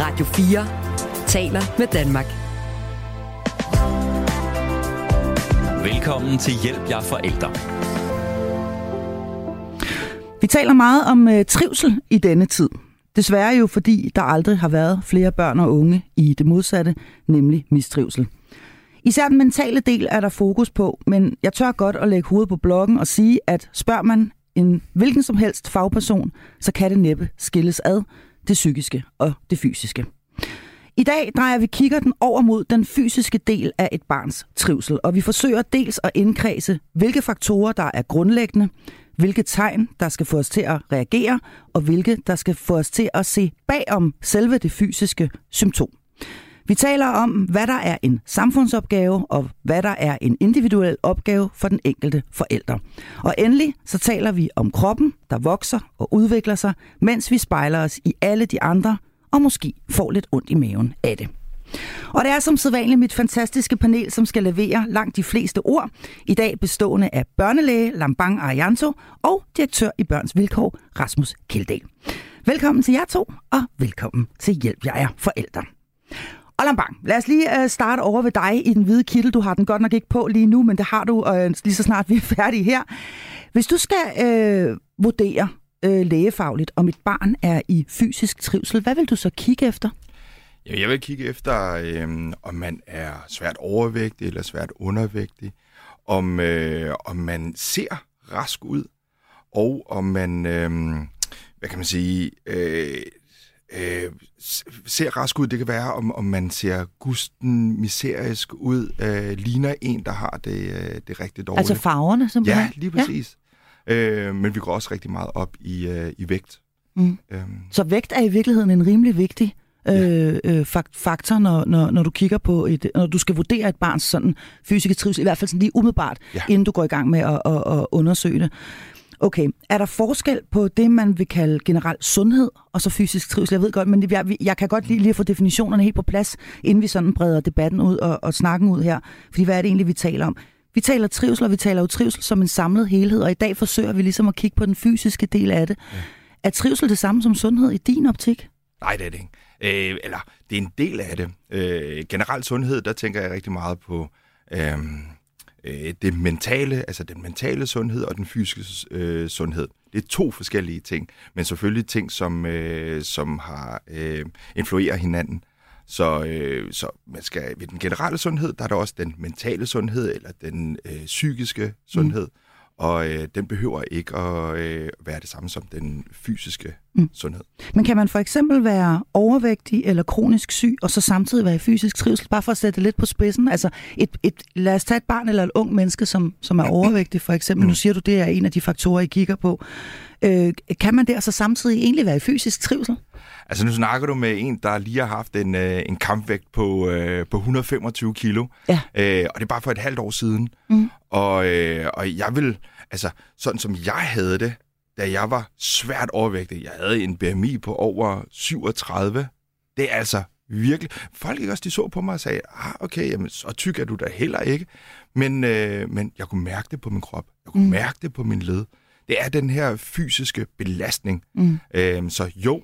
Radio 4 taler med Danmark. Velkommen til Hjælp jer forældre. Vi taler meget om øh, trivsel i denne tid. Desværre jo, fordi der aldrig har været flere børn og unge i det modsatte, nemlig mistrivsel. Især den mentale del er der fokus på, men jeg tør godt at lægge hovedet på blokken og sige, at spørger man en hvilken som helst fagperson, så kan det næppe skilles ad, det psykiske og det fysiske. I dag drejer vi kigger den over mod den fysiske del af et barns trivsel, og vi forsøger dels at indkredse, hvilke faktorer, der er grundlæggende, hvilke tegn, der skal få os til at reagere, og hvilke, der skal få os til at se bagom selve det fysiske symptom. Vi taler om, hvad der er en samfundsopgave, og hvad der er en individuel opgave for den enkelte forælder. Og endelig så taler vi om kroppen, der vokser og udvikler sig, mens vi spejler os i alle de andre, og måske får lidt ondt i maven af det. Og det er som sædvanligt mit fantastiske panel, som skal levere langt de fleste ord. I dag bestående af børnelæge Lambang Arianto og direktør i Børns Vilkår Rasmus Kildal. Velkommen til jer to, og velkommen til Hjælp jer forældre. Og Lambang, lad os lige øh, starte over ved dig i den hvide kittel. Du har den godt nok ikke på lige nu, men det har du øh, lige så snart vi er færdige her. Hvis du skal øh, vurdere øh, lægefagligt, om et barn er i fysisk trivsel, hvad vil du så kigge efter? Jeg vil kigge efter, øh, om man er svært overvægtig eller svært undervægtig, om, øh, om man ser rask ud, og om man, øh, hvad kan man sige, øh, øh, ser rask ud. Det kan være, om, om man ser gusten miserisk ud, øh, ligner en, der har det, øh, det rigtig dårligt. Altså farverne, simpelthen? Ja, lige præcis. Ja. Øh, men vi går også rigtig meget op i, øh, i vægt. Mm. Øhm. Så vægt er i virkeligheden en rimelig vigtig ja. øh, faktor, når, når, når du kigger på et, når du skal vurdere et barns sådan fysiske trivsel, i hvert fald sådan lige umiddelbart, ja. inden du går i gang med at, at, at undersøge det. Okay, er der forskel på det, man vil kalde generel sundhed og så fysisk trivsel? Jeg ved godt, men jeg, jeg kan godt lige, lige få definitionerne helt på plads, inden vi sådan breder debatten ud og, og snakken ud her. Fordi hvad er det egentlig, vi taler om? Vi taler trivsel, og vi taler jo trivsel som en samlet helhed, og i dag forsøger vi ligesom at kigge på den fysiske del af det. Ja. Er trivsel det samme som sundhed i din optik? Nej, det er det ikke. Øh, eller, det er en del af det. Øh, generelt sundhed, der tænker jeg rigtig meget på øh, øh, det mentale, altså den mentale sundhed og den fysiske øh, sundhed. Det er to forskellige ting, men selvfølgelig ting, som, øh, som har øh, influerer hinanden. Så, øh, så man skal, ved den generelle sundhed, der er der også den mentale sundhed, eller den øh, psykiske sundhed. Mm og øh, den behøver ikke at øh, være det samme som den fysiske mm. sundhed. Men kan man for eksempel være overvægtig eller kronisk syg, og så samtidig være i fysisk trivsel, bare for at sætte det lidt på spidsen? Altså, et, et, lad os tage et barn eller et ung menneske, som, som er overvægtig for eksempel. Mm. Nu siger du, det er en af de faktorer, I kigger på. Øh, kan man der så samtidig egentlig være i fysisk trivsel? Altså nu snakker du med en, der lige har haft en, øh, en kampvægt på, øh, på 125 kilo. Ja. Øh, og det er bare for et halvt år siden. Mm. Og, øh, og jeg vil, altså sådan som jeg havde det, da jeg var svært overvægtig, jeg havde en BMI på over 37. Det er altså virkelig... Folk ikke også, de så på mig og sagde, ah, okay, jamen, så tyk er du da heller ikke. Men, øh, men jeg kunne mærke det på min krop. Jeg kunne mm. mærke det på min led. Det er den her fysiske belastning. Mm. Øh, så jo,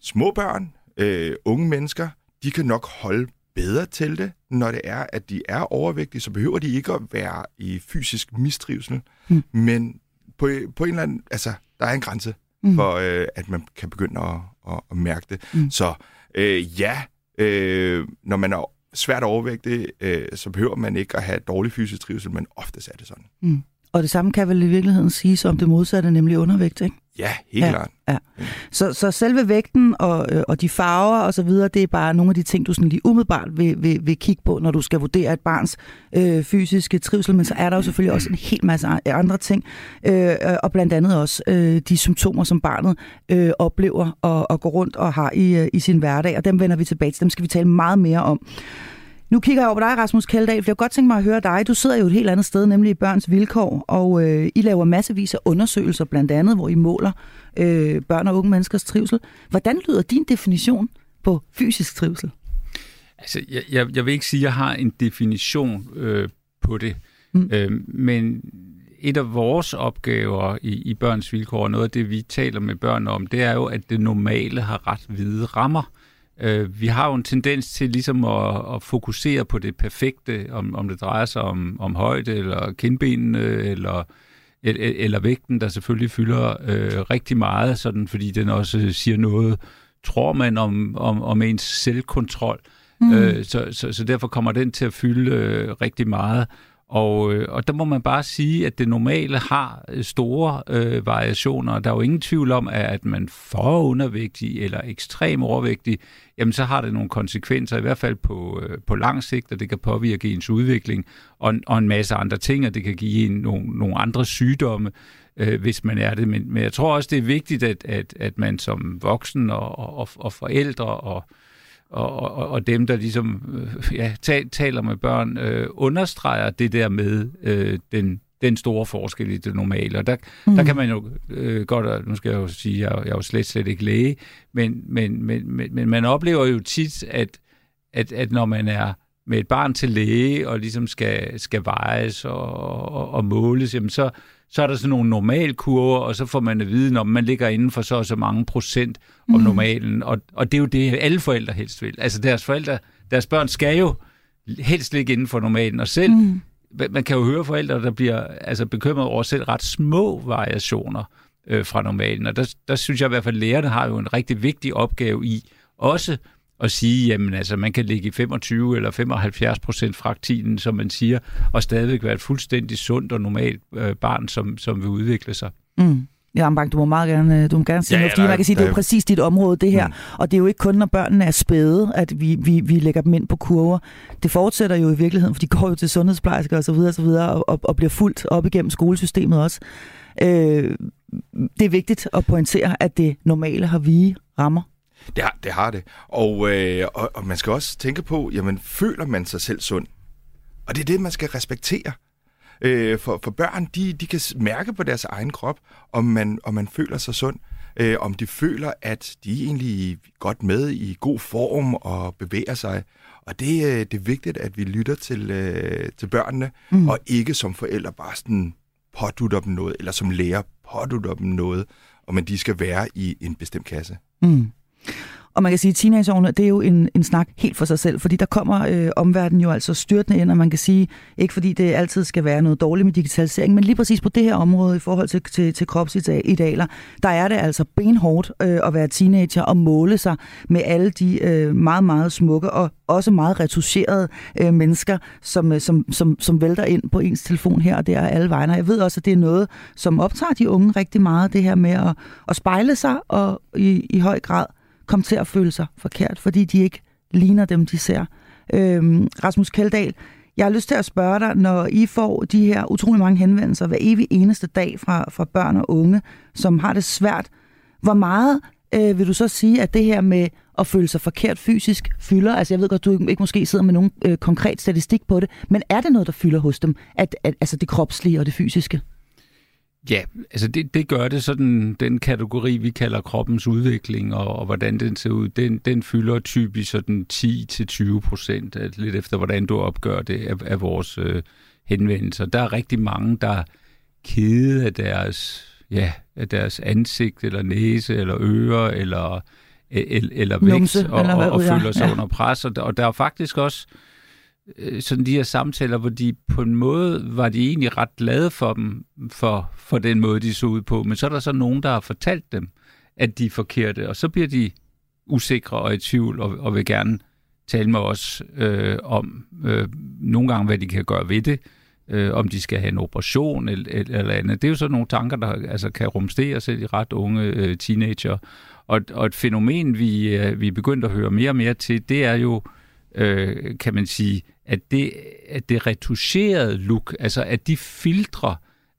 små børn, øh, unge mennesker, de kan nok holde bedre til det, når det er, at de er overvægtige, så behøver de ikke at være i fysisk mistrivsel. Mm. Men på, på en eller anden, altså, der er en grænse mm. for, øh, at man kan begynde at, at, at mærke det. Mm. Så øh, ja, øh, når man er svært overvægtig, øh, så behøver man ikke at have dårlig fysisk trivsel, men oftest er det sådan. Mm. Og det samme kan vel i virkeligheden siges om det modsatte, nemlig undervægt, ikke? Ja, helt ja, klart. Ja. Så, så selve vægten og, øh, og de farver og så videre, det er bare nogle af de ting, du sådan lige umiddelbart vil, vil, vil kigge på, når du skal vurdere et barns øh, fysiske trivsel. Men så er der jo selvfølgelig også en hel masse andre ting, øh, og blandt andet også øh, de symptomer, som barnet øh, oplever og, og går rundt og har i, øh, i sin hverdag, og dem vender vi tilbage til. Dem skal vi tale meget mere om. Nu kigger jeg over på dig, Rasmus Kjeldahl, for jeg godt tænke mig at høre dig. Du sidder jo et helt andet sted, nemlig i Børns Vilkår, og øh, I laver massevis af undersøgelser, blandt andet, hvor I måler øh, børn og unge menneskers trivsel. Hvordan lyder din definition på fysisk trivsel? Altså, jeg, jeg, jeg vil ikke sige, at jeg har en definition øh, på det, mm. øh, men et af vores opgaver i, i børns vilkår, og noget af det, vi taler med børn om, det er jo, at det normale har ret hvide rammer. Øh, vi har jo en tendens til ligesom at, at fokusere på det perfekte, om, om det drejer sig om, om højde, eller kindbenene, eller, eller, eller vægten, der selvfølgelig fylder øh, rigtig meget, sådan, fordi den også siger noget, tror man, om, om, om ens selvkontrol. Mm. Øh, så, så, så derfor kommer den til at fylde øh, rigtig meget. Og, øh, og der må man bare sige, at det normale har øh, store øh, variationer. Der er jo ingen tvivl om, at, at man for undervægtig eller ekstrem overvægtig, jamen så har det nogle konsekvenser, i hvert fald på, øh, på lang sigt, og det kan påvirke ens udvikling, og, og en masse andre ting, og det kan give en nogle, nogle andre sygdomme, øh, hvis man er det. Men, men jeg tror også, det er vigtigt, at, at, at man som voksen og, og, og forældre og og, og, og dem, der ligesom øh, ja, taler med børn, øh, understreger det der med øh, den, den store forskel i det normale. Og der, mm. der kan man jo øh, godt, og nu skal jeg jo sige, jeg, jeg er jo slet, slet ikke læge, men, men, men, men, men man oplever jo tit, at, at, at når man er med et barn til læge, og ligesom skal, skal vejes og, og, og måles, jamen så, så er der sådan nogle normalkurver, og så får man at vide, når man ligger inden for så og så mange procent om mm. normalen. Og, og det er jo det, alle forældre helst vil. Altså deres forældre, deres børn skal jo helst ligge inden for normalen. Og selv, mm. man kan jo høre forældre, der bliver altså, bekymret over selv ret små variationer øh, fra normalen. Og der, der synes jeg i hvert fald, at lærerne har jo en rigtig vigtig opgave i også at sige, jamen altså, man kan ligge i 25 eller 75 procent fraktilen, som man siger, og stadigvæk være et fuldstændig sundt og normalt øh, barn, som, som vil udvikle sig. Mm. Ja, Bang, du må meget gerne, du må gerne sige ja, noget, fordi man kan sige, det er jo præcis dit område, det her. Mm. Og det er jo ikke kun, når børnene er spæde, at vi, vi, vi lægger dem ind på kurver. Det fortsætter jo i virkeligheden, for de går jo til sundhedsplejersker og så videre, og, så videre, og, og, og bliver fuldt op igennem skolesystemet også. Øh, det er vigtigt at pointere, at det normale har vi rammer. Det har det. Har det. Og, øh, og, og man skal også tænke på, jamen føler man sig selv sund? Og det er det, man skal respektere. Øh, for, for børn, de, de kan mærke på deres egen krop, om man, om man føler sig sund. Øh, om de føler, at de er egentlig godt med i god form og bevæger sig. Og det, øh, det er vigtigt, at vi lytter til, øh, til børnene, mm. og ikke som forældre bare sådan pådutter dem noget, eller som lærer pådutter dem noget, og men de skal være i en bestemt kasse. Mm. Og man kan sige, at teenageårene, det er jo en, en snak helt for sig selv, fordi der kommer øh, omverdenen jo altså styrtende ind, og man kan sige, ikke fordi det altid skal være noget dårligt med digitalisering, men lige præcis på det her område i forhold til, til, til kropsidealer, der er det altså benhårdt øh, at være teenager og måle sig med alle de øh, meget, meget smukke og også meget retuscherede øh, mennesker, som, øh, som, som, som vælter ind på ens telefon her og der og alle vegne. Jeg ved også, at det er noget, som optager de unge rigtig meget, det her med at, at spejle sig og i, i høj grad komme til at føle sig forkert, fordi de ikke ligner dem, de ser. Øhm, Rasmus Keldahl, jeg har lyst til at spørge dig, når I får de her utrolig mange henvendelser hver evig eneste dag fra, fra børn og unge, som har det svært, hvor meget øh, vil du så sige, at det her med at føle sig forkert fysisk fylder? Altså jeg ved godt, du ikke måske sidder med nogen øh, konkret statistik på det, men er det noget, der fylder hos dem? At, at, altså det kropslige og det fysiske? Ja, altså det, det gør det sådan, den kategori, vi kalder kroppens udvikling, og, og hvordan den ser ud, den, den fylder typisk sådan 10-20 procent, lidt efter hvordan du opgør det af, af vores øh, henvendelser. Der er rigtig mange, der er kede af deres, ja, af deres ansigt, eller næse, eller ører, eller, eller, eller vægt, Numse, og, eller og, og føler sig ja. under pres. Og der, og der er faktisk også Øh, sådan de her samtaler, hvor de på en måde var de egentlig ret glade for dem, for, for den måde, de så ud på. Men så er der så nogen, der har fortalt dem, at de er forkerte, og så bliver de usikre og i tvivl, og, og vil gerne tale med os øh, om øh, nogle gange, hvad de kan gøre ved det, øh, om de skal have en operation eller, eller andet. Det er jo sådan nogle tanker, der altså, kan rumstere selv i ret unge øh, teenager. Og, og et fænomen, vi, øh, vi er begyndt at høre mere og mere til, det er jo, øh, kan man sige, at det, at det retuscherede look, altså at de filtre,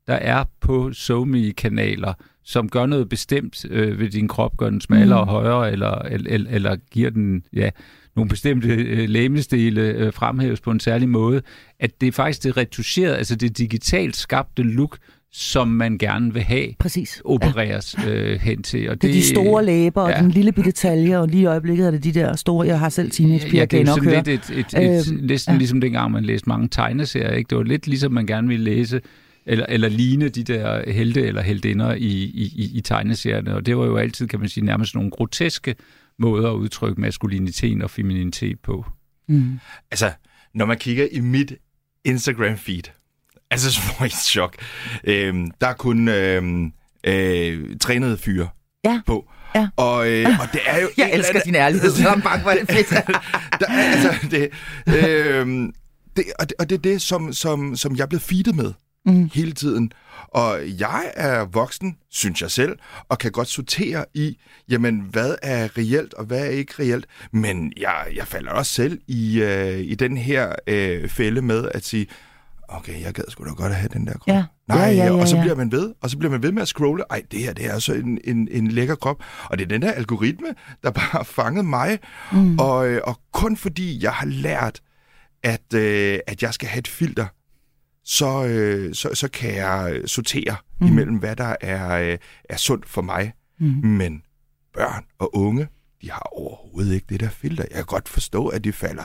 der er på SoMe-kanaler, som gør noget bestemt øh, ved din krop, gør den smallere mm. og højere, eller, eller, eller giver den ja, nogle bestemte øh, lægemestele øh, fremhæves på en særlig måde, at det er faktisk det retuscherede, altså det digitalt skabte look, som man gerne vil have, Præcis. opereres ja. øh, hen til. Og det, det er de store læber og ja. den lille bitte talje, og lige i øjeblikket er det de der store, jeg har selv teenagepiger, ja, det er nok sådan lidt et, et, et, et, øhm, næsten ja. ligesom dengang man læste mange tegneserier, ikke? det var lidt ligesom man gerne ville læse eller, eller ligne de der helte eller heldinder i, i, i tegneserierne. Og det var jo altid, kan man sige, nærmest nogle groteske måder at udtrykke maskulinitet og femininitet på. Mm. Altså, når man kigger i mit Instagram-feed, altså så får I et chok. Øhm, der er kun øhm, øh, trænede fyre ja. på. Ja. Og, øh, og det er jo... Jeg elsker din ærlighed. Så er bange for, det fedt. der er, altså, det, øh, det, og, det, og det er det, som, som, som jeg er blevet feedet med mm. hele tiden. Og jeg er voksen, synes jeg selv, og kan godt sortere i, jamen, hvad er reelt, og hvad er ikke reelt. Men jeg, jeg falder også selv i, øh, i den her øh, fælde med at sige, okay, jeg gad sgu da godt at have den der krop. Ja. Nej, ja, ja, ja, og så bliver man ved, og så bliver man ved med at scrolle. Ej, det her, det er så en, en, en lækker krop. Og det er den der algoritme, der bare har fanget mig. Mm. Og, øh, og kun fordi jeg har lært, at, øh, at jeg skal have et filter, så, øh, så, så kan jeg sortere mm. imellem, hvad der er, øh, er sundt for mig. Mm. Men børn og unge, de har overhovedet ikke det der filter. Jeg kan godt forstå, at de falder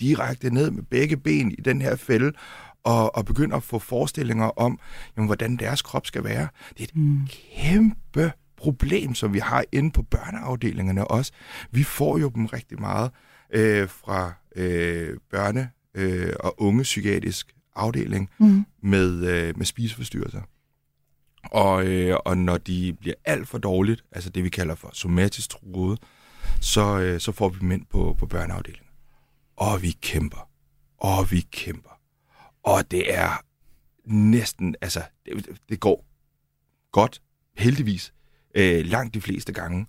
direkte ned med begge ben i den her fælde, og, og begynder at få forestillinger om, jamen, hvordan deres krop skal være. Det er et mm. kæmpe problem, som vi har inde på børneafdelingerne også. Vi får jo dem rigtig meget øh, fra øh, børne- øh, og unge psykiatrisk afdeling mm. med, øh, med spiseforstyrrelser. Og, øh, og når de bliver alt for dårligt, altså det vi kalder for somatisk truet, så, øh, så får vi dem ind på, på børneafdelingen. Og vi kæmper. Og vi kæmper. Og det er næsten, altså, det, det går godt, heldigvis, øh, langt de fleste gange.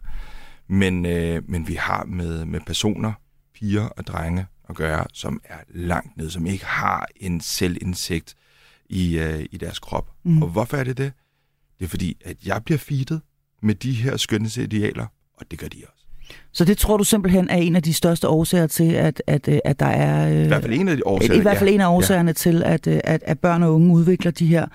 Men, øh, men vi har med, med personer, piger og drenge at gøre, som er langt ned, som ikke har en selvindsigt i, øh, i deres krop. Mm. Og hvorfor er det det? Det er fordi, at jeg bliver feedet med de her skønhedsidealer, og det gør de også. Så det tror du simpelthen er en af de største årsager til, at, at, øh, at der er... I hvert fald en af de årsager, I hvert fald ja. en af årsagerne ja. til, at, øh, at, at børn og unge udvikler de her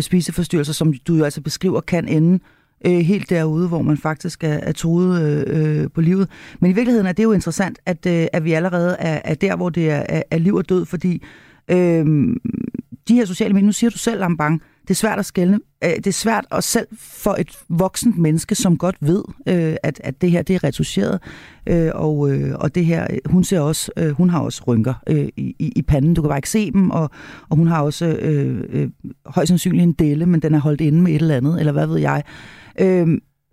spiseforstyrrelser, som du jo altså beskriver, kan ende øh, helt derude, hvor man faktisk er, er troet øh, på livet. Men i virkeligheden er det jo interessant, at, øh, at vi allerede er, er der, hvor det er, er, er liv og død, fordi øh, de her sociale medier, nu siger du selv, Lambang, det er svært at skælne. Øh, det er svært at selv for et voksent menneske, som godt ved, øh, at, at det her det er retuscheret, øh, og, og det her, hun ser også, hun har også rynker i, i panden. Du kan bare ikke se dem, og, og hun har også øh, øh, højst sandsynligt en delle, men den er holdt inde med et eller andet, eller hvad ved jeg. Øh,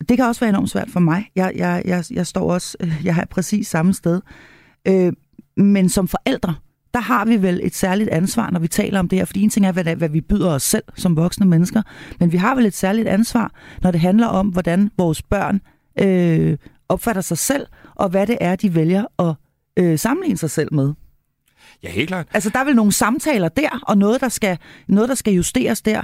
det kan også være enormt svært for mig. Jeg, jeg, jeg, jeg står også, jeg har præcis samme sted. Øh, men som forældre, der har vi vel et særligt ansvar, når vi taler om det her. Fordi en ting er, hvad, hvad vi byder os selv som voksne mennesker, men vi har vel et særligt ansvar, når det handler om, hvordan vores børn øh, opfatter sig selv, og hvad det er, de vælger at øh, sammenligne sig selv med. Ja, helt klart. Altså, der er vel nogle samtaler der, og noget, der skal, noget, der skal justeres der.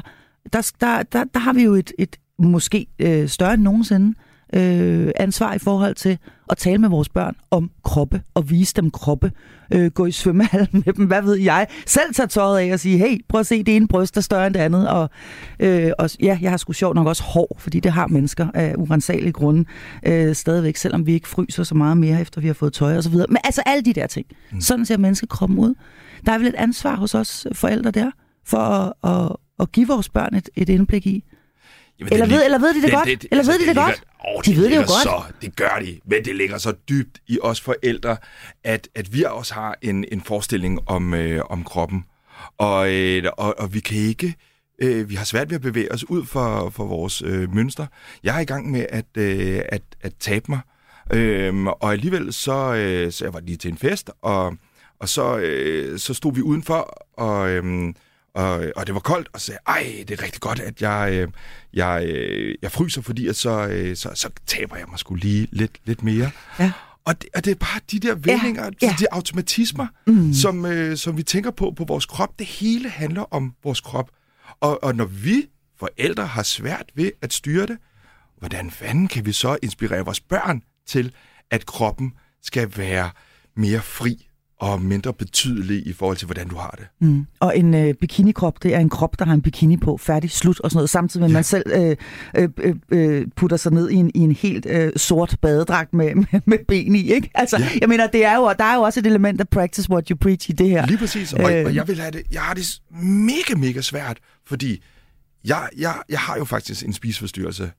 Der, der, der, der har vi jo et, et måske øh, større end nogensinde øh, ansvar i forhold til at tale med vores børn om kroppe og vise dem kroppe. Øh, gå i svømmehallen med dem, hvad ved jeg. Selv tage tøjet af og sige, hey, prøv at se, det ene bryst er større end det andet. Og, øh, og ja, jeg har sgu sjovt nok også hår, fordi det har mennesker af urensagelige grunde øh, stadigvæk, selvom vi ikke fryser så meget mere, efter vi har fået tøj og så videre. Men altså alle de der ting. Mm. Sådan ser menneskekroppen ud. Der er vel et ansvar hos os forældre der, for at, at, at give vores børn et, et indblik i, Jamen, eller, ved, eller ved de det, det godt? Det, eller altså, ved de det, det godt? Åh, de det ved det jo godt. Så, det gør de, men det ligger så dybt i os forældre, at, at vi også har en, en forestilling om, øh, om kroppen. Og, øh, og, og vi kan ikke... Øh, vi har svært ved at bevæge os ud for, for vores øh, mønster. Jeg er i gang med at, øh, at, at tabe mig. Øh, og alligevel så, øh, så jeg var lige til en fest, og, og så, øh, så stod vi udenfor, og... Øh, og, og det var koldt, og så sagde ej, det er rigtig godt, at jeg, øh, jeg, øh, jeg fryser, fordi at så, øh, så, så taber jeg mig skulle lige lidt, lidt mere. Ja. Og det, og det er bare de der vendinger, ja, ja. de automatismer, mm. som, øh, som vi tænker på på vores krop. Det hele handler om vores krop. Og, og når vi forældre har svært ved at styre det, hvordan fanden kan vi så inspirere vores børn til, at kroppen skal være mere fri og mindre betydelig i forhold til, hvordan du har det. Mm. Og en øh, bikinikrop, det er en krop, der har en bikini på, færdig, slut og sådan noget, samtidig med, at ja. man selv øh, øh, øh, øh, putter sig ned i en, i en helt øh, sort badedragt med, med, med ben i, ikke? Altså, ja. jeg mener, det er jo, der er jo også et element af practice what you preach i det her. Lige præcis, og, øh, og jeg vil have det, jeg har det mega, mega svært, fordi jeg, jeg, jeg har jo faktisk en spiseforstyrrelse.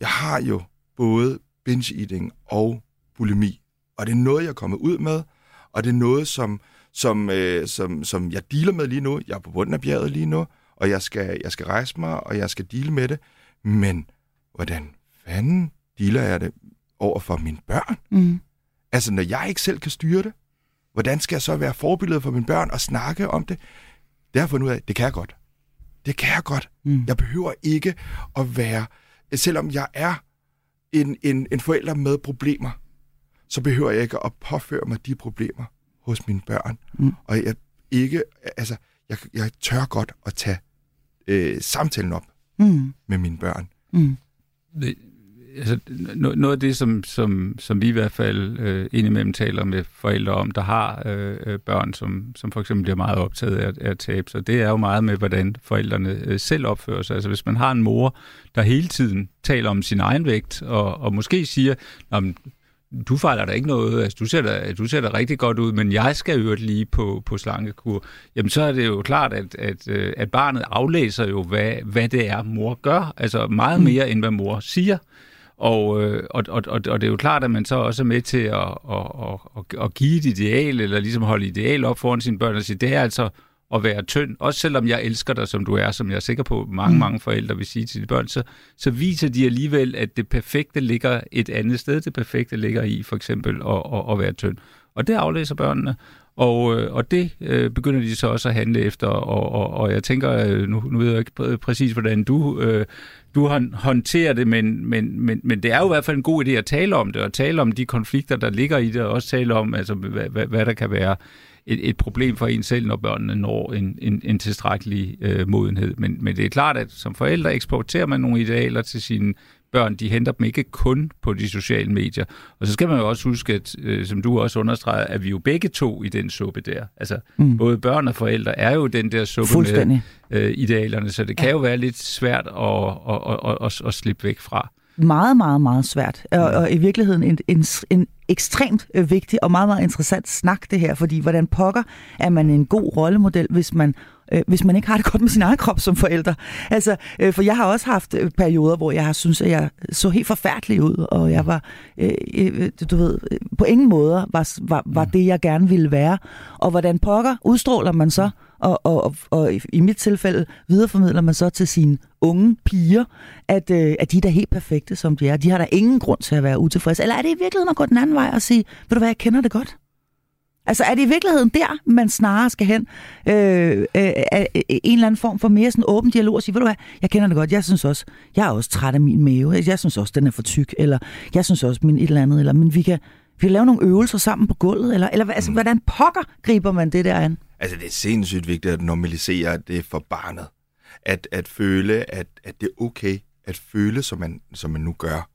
Jeg har jo både binge-eating og bulimi. Og det er noget, jeg er kommet ud med, og det er noget, som, som, øh, som, som jeg dealer med lige nu. Jeg er på bunden af bjerget lige nu, og jeg skal, jeg skal rejse mig, og jeg skal deale med det. Men hvordan fanden dealer jeg det over for mine børn? Mm. Altså, når jeg ikke selv kan styre det, hvordan skal jeg så være forbillede for mine børn og snakke om det? Det har jeg fundet ud af, det kan jeg godt. Det kan jeg godt. Mm. Jeg behøver ikke at være, selvom jeg er en, en, en forælder med problemer, så behøver jeg ikke at påføre mig de problemer hos mine børn. Mm. Og jeg ikke, altså, jeg, jeg tør godt at tage øh, samtalen op mm. med mine børn. Mm. Det, altså, noget af det, som, som, som vi i hvert fald øh, indimellem taler med forældre om, der har øh, øh, børn, som, som for eksempel bliver meget optaget af, af at tabe sig, det er jo meget med, hvordan forældrene øh, selv opfører sig. Altså hvis man har en mor, der hele tiden taler om sin egen vægt, og, og måske siger, du fejler der ikke noget, altså, du, ser da, du ser da rigtig godt ud, men jeg skal øvrigt lige på, på slankekur, jamen så er det jo klart, at, at, øh, at barnet aflæser jo, hvad, hvad det er, mor gør, altså meget mm. mere, end hvad mor siger. Og, øh, og, og, og, og det er jo klart, at man så også er med til at, at, at, at give et ideal, eller ligesom holde ideal op foran sine børn og sige, det er altså at være tynd, også selvom jeg elsker dig, som du er, som jeg er sikker på, mange, mm. mange forældre vil sige til de børn, så, så viser de alligevel, at det perfekte ligger et andet sted. Det perfekte ligger i for eksempel at, at, at være tynd. Og det aflæser børnene, og, øh, og det øh, begynder de så også at handle efter, og, og, og jeg tænker, øh, nu, nu ved jeg ikke præcis, hvordan du, øh, du håndterer det, men, men, men, men det er jo i hvert fald en god idé at tale om det, og tale om de konflikter, der ligger i det, og også tale om, altså, hvad, hvad, hvad der kan være et, et problem for en selv, når børnene når en, en, en tilstrækkelig øh, modenhed. Men, men det er klart, at som forældre eksporterer man nogle idealer til sine børn. De henter dem ikke kun på de sociale medier. Og så skal man jo også huske, at, øh, som du også understreger, at vi jo begge to i den suppe der. Altså, mm. både børn og forældre er jo den der suppe med øh, idealerne, så det kan ja. jo være lidt svært at, at, at, at, at, at slippe væk fra meget, meget, meget svært. Og, og i virkeligheden en, en, en ekstremt øh, vigtig og meget, meget interessant snak det her, fordi hvordan pokker er man en god rollemodel, hvis man øh, hvis man ikke har det godt med sin egen krop som forælder. Altså, øh, for jeg har også haft perioder, hvor jeg har synes at jeg så helt forfærdelig ud, og jeg var, øh, øh, du ved, på ingen måde var, var, var det, jeg gerne ville være. Og hvordan pokker udstråler man så? Og, og, og, og i mit tilfælde videreformidler man så til sine unge piger, at, øh, at de er da helt perfekte, som de er. De har da ingen grund til at være utilfredse. Eller er det i virkeligheden at gå den anden vej og sige, ved du hvad, jeg kender det godt? Altså er det i virkeligheden der, man snarere skal hen? Øh, øh, øh, en eller anden form for mere sådan åben dialog og sige, ved du hvad, jeg kender det godt, jeg synes også, jeg er også træt af min mave, jeg synes også, den er for tyk, eller jeg synes også, min et eller andet, eller men vi kan, vi kan lave nogle øvelser sammen på gulvet, eller, eller altså, mm. hvordan pokker griber man det der an? Altså det er sindssygt vigtigt at normalisere det for barnet. At, at føle, at, at det er okay at føle, som man, som man nu gør.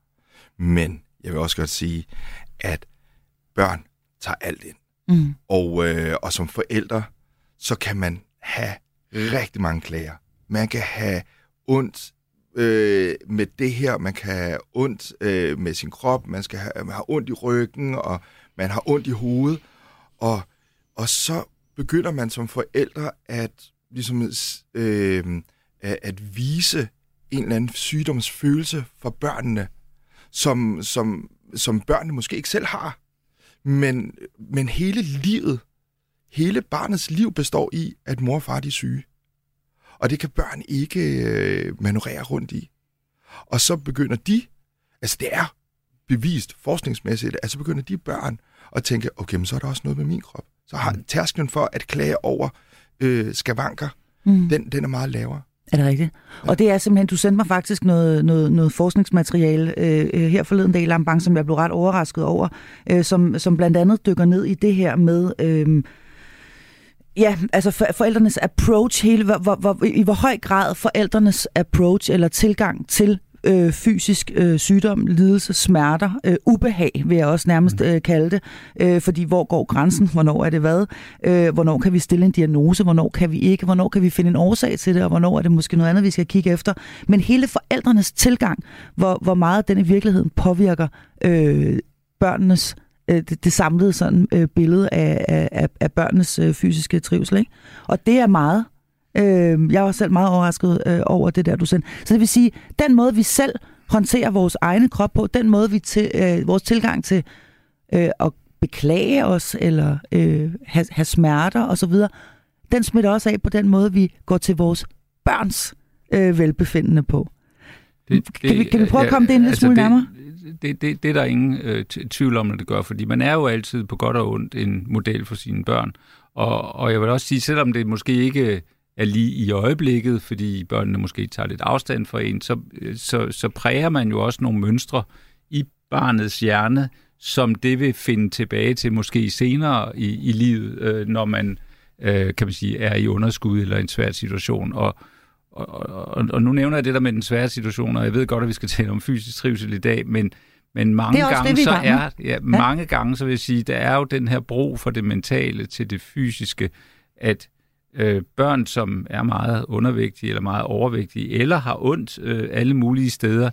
Men jeg vil også godt sige, at børn tager alt ind. Mm. Og, øh, og som forældre, så kan man have rigtig mange klager. Man kan have ondt øh, med det her, man kan have ondt øh, med sin krop, man, skal have, man har ondt i ryggen, og man har ondt i hovedet. Og, og så begynder man som forældre at, ligesom, øh, at vise en eller anden sygdomsfølelse for børnene, som, som, som børnene måske ikke selv har. Men, men hele livet, hele barnets liv består i, at mor og far er syge. Og det kan børn ikke øh, manøvrere rundt i. Og så begynder de, altså det er bevist forskningsmæssigt, at så begynder de børn at tænke, okay, men så er der også noget med min krop. Så har mm. tærsklen for at klage over øh, skavanker, mm. den, den er meget lavere. Er det rigtigt? Ja. Og det er simpelthen, du sendte mig faktisk noget, noget, noget forskningsmateriale øh, øh her forleden dag i Lambang, som jeg blev ret overrasket over, øh, som, som blandt andet dykker ned i det her med... Øh, Ja, altså for, forældrenes approach, hele, hvor, hvor, hvor, i hvor høj grad forældrenes approach eller tilgang til øh, fysisk øh, sygdom, lidelse, smerter, øh, ubehag, vil jeg også nærmest mm. øh, kalde det. Øh, fordi hvor går grænsen? Hvornår er det hvad? Øh, hvornår kan vi stille en diagnose? Hvornår kan vi ikke? Hvornår kan vi finde en årsag til det? Og hvornår er det måske noget andet, vi skal kigge efter? Men hele forældrenes tilgang, hvor, hvor meget den i virkeligheden påvirker øh, børnenes øh, det, det samlede sådan øh, billede af, af, af børnenes øh, fysiske trivsel. Ikke? Og det er meget Øh, jeg var selv meget overrasket øh, over det der, du sendte. Så det vil sige, den måde, vi selv håndterer vores egne krop på, den måde, vi til, øh, vores tilgang til øh, at beklage os, eller øh, have, have smerter osv., den smitter også af på den måde, vi går til vores børns øh, velbefindende på. Det, det, kan, vi, kan vi prøve ja, at komme det en lille altså smule nærmere? Det, det, det er der ingen øh, tvivl om, at det gør, fordi man er jo altid på godt og ondt en model for sine børn. Og, og jeg vil også sige, selvom det måske ikke er lige i øjeblikket, fordi børnene måske tager lidt afstand fra en, så, så, så præger man jo også nogle mønstre i barnets hjerne, som det vil finde tilbage til måske senere i, i livet, øh, når man, øh, kan man sige, er i underskud eller en svær situation. Og, og, og, og nu nævner jeg det der med den svære situation, og jeg ved godt, at vi skal tale om fysisk trivsel i dag, men, men mange gange det, så er ja, ja, mange gange så vil jeg sige, der er jo den her brug for det mentale til det fysiske, at øh, børn, som er meget undervægtige eller meget overvægtige, eller har ondt øh, alle mulige steder,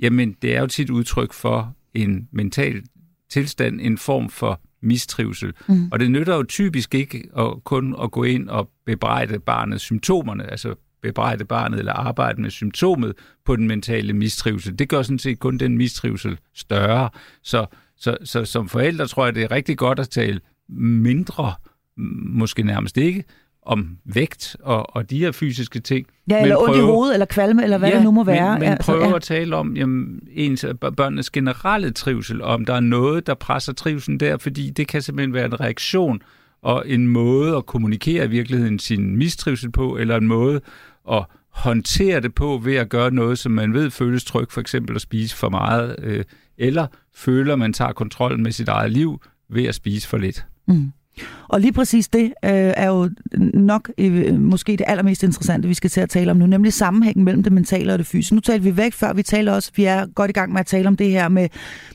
jamen det er jo tit udtryk for en mental tilstand, en form for mistrivsel. Mm. Og det nytter jo typisk ikke at kun at gå ind og bebrejde barnet symptomerne, altså bebrejde barnet eller arbejde med symptomet på den mentale mistrivsel. Det gør sådan set kun den mistrivsel større. Så, så, så som forældre tror jeg, det er rigtig godt at tale mindre, måske nærmest ikke, om vægt og, og de her fysiske ting. Ja, eller ondt i hovedet, eller kvalme, eller hvad ja, det nu må være. Men, men altså, prøve ja. at tale om jamen, ens, børnenes generelle trivsel, om der er noget, der presser trivselen der, fordi det kan simpelthen være en reaktion og en måde at kommunikere i virkeligheden sin mistrivsel på, eller en måde at håndtere det på ved at gøre noget, som man ved føles tryg, for eksempel at spise for meget, øh, eller føler, man tager kontrollen med sit eget liv ved at spise for lidt. Mm. Og lige præcis det øh, er jo nok øh, måske det allermest interessante, vi skal til at tale om nu, nemlig sammenhængen mellem det mentale og det fysiske. Nu talte vi væk før, vi taler også, vi er godt i gang med at tale om det her med,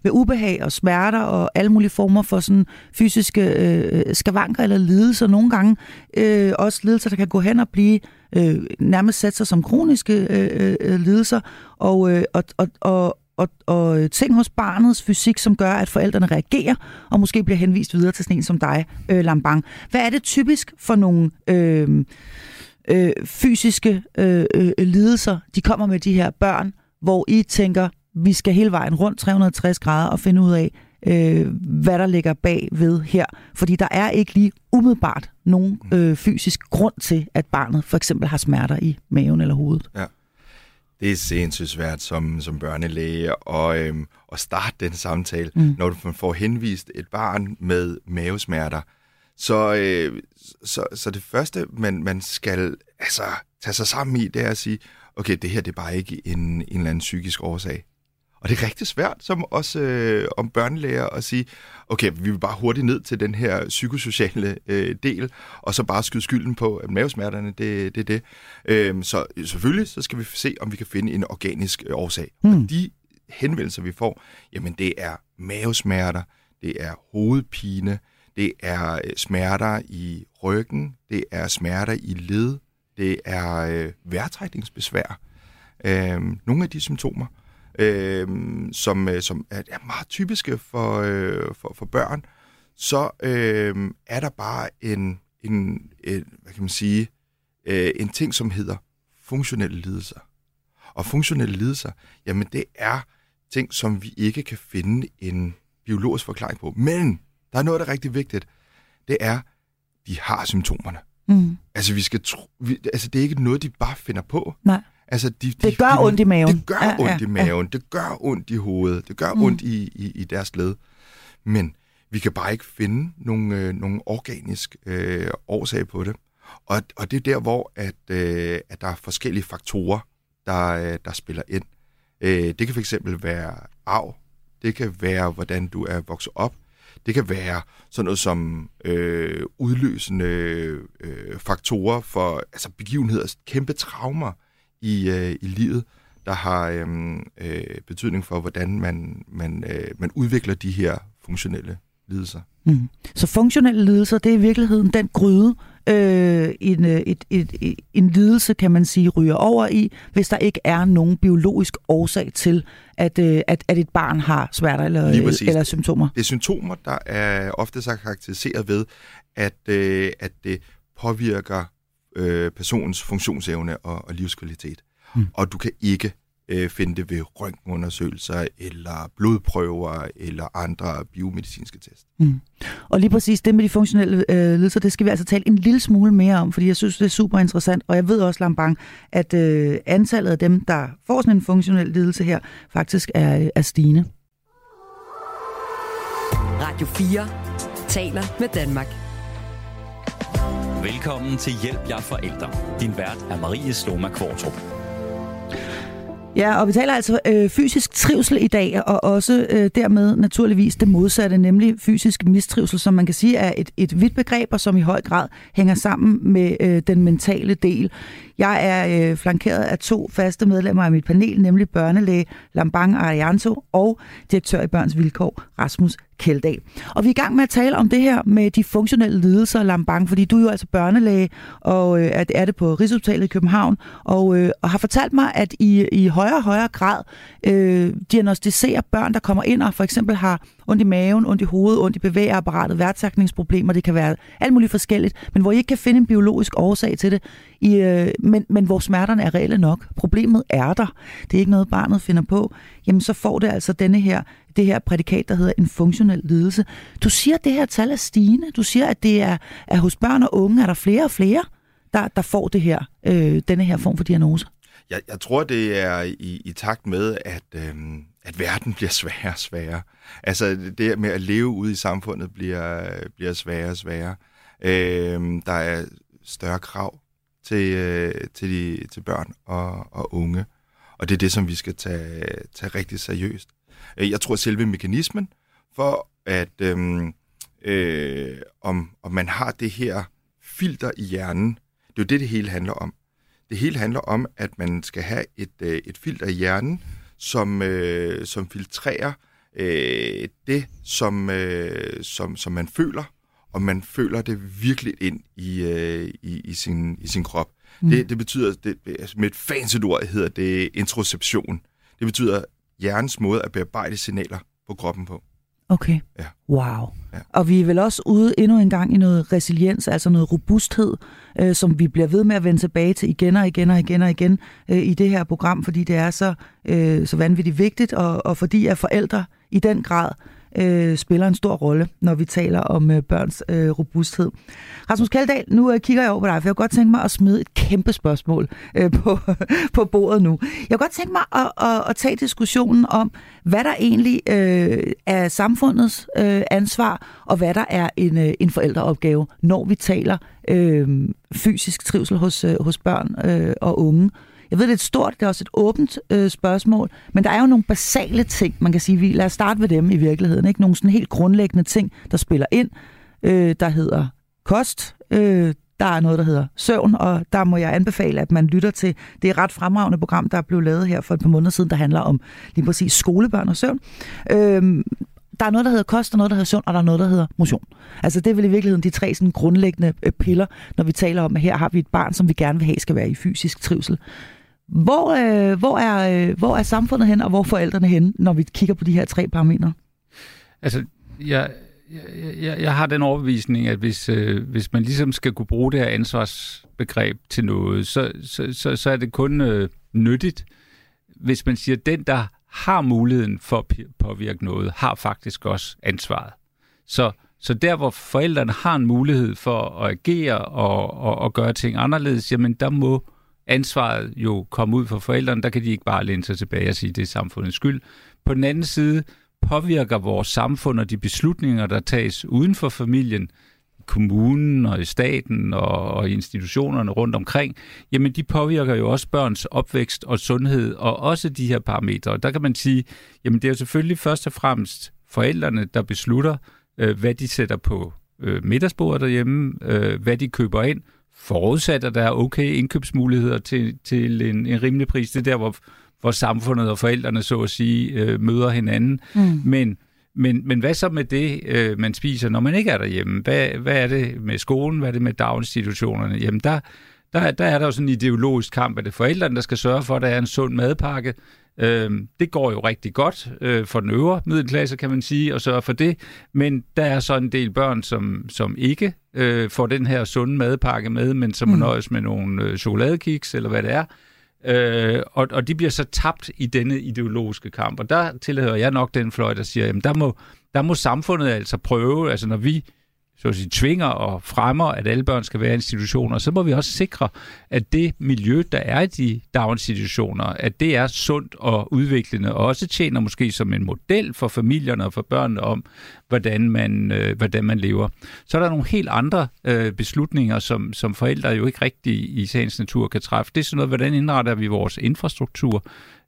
med ubehag og smerter og alle mulige former for sådan fysiske øh, skavanker eller lidelser. Nogle gange øh, også lidelser, der kan gå hen og blive øh, nærmest sætte sig som kroniske øh, øh, øh lidelser. Og, øh, og, og, og, og, og ting hos barnets fysik, som gør, at forældrene reagerer og måske bliver henvist videre til sådan en som dig, øh, Lambang. Hvad er det typisk for nogle øh, øh, fysiske øh, øh, lidelser, de kommer med de her børn, hvor I tænker, vi skal hele vejen rundt 360 grader og finde ud af, øh, hvad der ligger bag ved her. Fordi der er ikke lige umiddelbart nogen øh, fysisk grund til, at barnet for eksempel har smerter i maven eller hovedet. Ja det er sindssygt svært som, som børnelæge at, øhm, at starte den samtale, mm. når du får henvist et barn med mavesmerter. Så, øh, så, så det første, man, man skal altså, tage sig sammen i, det er at sige, okay, det her det er bare ikke en, en eller anden psykisk årsag. Og det er rigtig svært som også øh, om børnelæger at sige, okay, vi vil bare hurtigt ned til den her psykosociale øh, del, og så bare skyde skylden på, at mavesmerterne, det, det er det. Øhm, så selvfølgelig så skal vi se, om vi kan finde en organisk øh, årsag. Mm. Og de henvendelser, vi får, jamen det er mavesmerter, det er hovedpine, det er øh, smerter i ryggen, det er smerter i led, det er øh, vejrtrækningsbesvær. Øh, nogle af de symptomer øh, som, øh, som er, er meget typiske for, øh, for, for børn, så øh, er der bare en, en, en, hvad kan man sige, øh, en ting, som hedder funktionelle lidelser. Og funktionelle lidelser, jamen det er ting, som vi ikke kan finde en biologisk forklaring på. Men der er noget, der er rigtig vigtigt. Det er, de har symptomerne. Mm. Altså, vi skal tro, vi, altså, det er ikke noget, de bare finder på. Nej. Altså, de, de, det gør de, ondt i maven. Det gør ja, ondt ja, i maven, ja. det gør ondt i hovedet, det gør mm. ondt i, i, i deres led. Men vi kan bare ikke finde nogen, øh, nogen organisk øh, årsag på det. Og, og det er der, hvor at, øh, at der er forskellige faktorer, der, øh, der spiller ind. Øh, det kan fx være arv, det kan være, hvordan du er vokset op, det kan være sådan noget som øh, udløsende øh, faktorer for altså begivenheder, kæmpe traumer, i, øh, i livet, der har øh, øh, betydning for, hvordan man, man, øh, man udvikler de her funktionelle lidelser. Mm. Så funktionelle lidelser, det er i virkeligheden den gryde, øh, en, øh, et, et, et, en lidelse, kan man sige, ryger over i, hvis der ikke er nogen biologisk årsag til, at, øh, at, at et barn har smerter eller, eller symptomer. Det er symptomer, der er ofte så karakteriseret ved, at, øh, at det påvirker øh, personens funktionsevne og, og livskvalitet. Mm. Og du kan ikke øh, finde det ved røntgenundersøgelser, eller blodprøver, eller andre biomedicinske test. Mm. Og lige præcis det med de funktionelle øh, lidelser, det skal vi altså tale en lille smule mere om, fordi jeg synes, det er super interessant. Og jeg ved også, Lambang, at øh, antallet af dem, der får sådan en funktionel lidelse her, faktisk er, er stigende. Radio 4 taler med Danmark. Velkommen til Hjælp jer forældre. Din vært er Marie Sloma Kvartrup. Ja, og vi taler altså øh, fysisk trivsel i dag, og også øh, dermed naturligvis det modsatte, nemlig fysisk mistrivsel, som man kan sige er et, et vidt begreb, og som i høj grad hænger sammen med øh, den mentale del. Jeg er øh, flankeret af to faste medlemmer af mit panel, nemlig børnelæge Lambang Arianto og direktør i Børns Vilkår Rasmus Kjeldag. Og vi er i gang med at tale om det her med de funktionelle lidelser, Lambang, fordi du er jo altså børnelæge, og øh, at er det på Rigshospitalet i København, og, øh, og har fortalt mig, at I i højere og højere grad øh, diagnostiserer børn, der kommer ind og for eksempel har ondt i maven, ondt i hovedet, ondt i bevægeapparatet, værtsakningsproblemer, det kan være alt muligt forskelligt, men hvor I ikke kan finde en biologisk årsag til det, i, øh, men, men hvor smerterne er reelle nok. Problemet er der. Det er ikke noget, barnet finder på. Jamen, så får det altså denne her, det her prædikat, der hedder en funktionel lidelse. Du siger, at det her tal er stigende. Du siger, at det er, at hos børn og unge er der flere og flere, der, der får det her, øh, denne her form for diagnose. Jeg, jeg tror, det er i, i takt med, at, øh, at verden bliver sværere og sværere. Altså det med at leve ude i samfundet bliver, bliver sværere og sværere. Øh, der er større krav til, øh, til, de, til børn og, og unge. Og det er det, som vi skal tage, tage rigtig seriøst. Øh, jeg tror, at selve mekanismen for, at øh, øh, om, om man har det her filter i hjernen, det er jo det, det hele handler om. Det hele handler om, at man skal have et, øh, et filter i hjernen, som, øh, som filtrerer øh, det, som, øh, som, som man føler, og man føler det virkelig ind i, øh, i, i, sin, i sin krop. Mm. Det, det betyder, det, altså med et fancy ord hedder det introception. Det betyder hjernens måde at bearbejde signaler på kroppen på. Okay. Ja. Wow. Ja. Og vi er vel også ude endnu en gang i noget resiliens, altså noget robusthed, øh, som vi bliver ved med at vende tilbage til igen og igen og igen og igen øh, i det her program, fordi det er så, øh, så vanvittigt vigtigt, og, og fordi at forældre i den grad øh, spiller en stor rolle, når vi taler om øh, børns øh, robusthed. Rasmus Kaldal, nu øh, kigger jeg over på dig, for jeg kunne godt tænke mig at smide et kæmpe spørgsmål øh, på, på bordet nu. Jeg kunne godt tænke mig at, at, at tage diskussionen om, hvad der egentlig øh, er samfundets øh, ansvar, og hvad der er en, øh, en forældreopgave, når vi taler øh, fysisk trivsel hos, øh, hos børn øh, og unge. Jeg ved, det er et stort, det er også et åbent øh, spørgsmål, men der er jo nogle basale ting, man kan sige. Vi, lad os starte med dem i virkeligheden. Ikke? Nogle sådan helt grundlæggende ting, der spiller ind, øh, der hedder kost, øh, der er noget, der hedder søvn, og der må jeg anbefale, at man lytter til det er ret fremragende program, der er blevet lavet her for et par måneder siden, der handler om lige præcis skolebørn og søvn. Øh, der er noget, der hedder kost, og noget, der hedder sund, og der er noget, der hedder motion. Altså det er vel i virkeligheden de tre sådan grundlæggende øh, piller, når vi taler om, at her har vi et barn, som vi gerne vil have skal være i fysisk trivsel. Hvor, øh, hvor, er, øh, hvor er samfundet hen, og hvor er forældrene hen, når vi kigger på de her tre parametre? Altså, jeg, jeg, jeg, jeg har den overbevisning, at hvis, øh, hvis man ligesom skal kunne bruge det her ansvarsbegreb til noget, så, så, så, så er det kun øh, nyttigt, hvis man siger, at den, der har muligheden for at påvirke noget, har faktisk også ansvaret. Så, så der, hvor forældrene har en mulighed for at agere og, og, og gøre ting anderledes, jamen der må ansvaret jo komme ud fra forældrene. Der kan de ikke bare læne sig tilbage og sige, at det er samfundets skyld. På den anden side påvirker vores samfund og de beslutninger, der tages uden for familien, kommunen og i staten og, og institutionerne rundt omkring, jamen de påvirker jo også børns opvækst og sundhed og også de her parametre. Der kan man sige, jamen det er jo selvfølgelig først og fremmest forældrene, der beslutter, øh, hvad de sætter på øh, middagsbordet derhjemme, øh, hvad de køber ind, forudsat, at der er okay indkøbsmuligheder til, til en, en rimelig pris. Det er der, hvor, hvor samfundet og forældrene, så at sige, øh, møder hinanden. Mm. Men, men, men hvad så med det, øh, man spiser, når man ikke er derhjemme? Hvad, hvad er det med skolen? Hvad er det med daginstitutionerne? Jamen, der, der, der er der jo sådan en ideologisk kamp, at det er forældrene, der skal sørge for, at der er en sund madpakke. Øh, det går jo rigtig godt øh, for den øvre middelklasse, kan man sige, og sørge for det. Men der er så en del børn, som, som ikke øh, får den her sunde madpakke med, men som mm. nøjes med nogle øh, chokoladekiks, eller hvad det er. Øh, og, og de bliver så tabt i denne ideologiske kamp. Og der tilhører jeg nok den fløj, der siger, jamen der må, der må samfundet altså prøve, altså når vi så at sige, tvinger og fremmer, at alle børn skal være i institutioner, så må vi også sikre, at det miljø, der er i de daginstitutioner, at det er sundt og udviklende, og også tjener måske som en model for familierne og for børnene om, hvordan man, øh, hvordan man lever. Så er der nogle helt andre øh, beslutninger, som, som forældre jo ikke rigtig i sagens natur kan træffe. Det er sådan noget, hvordan indretter vi vores infrastruktur?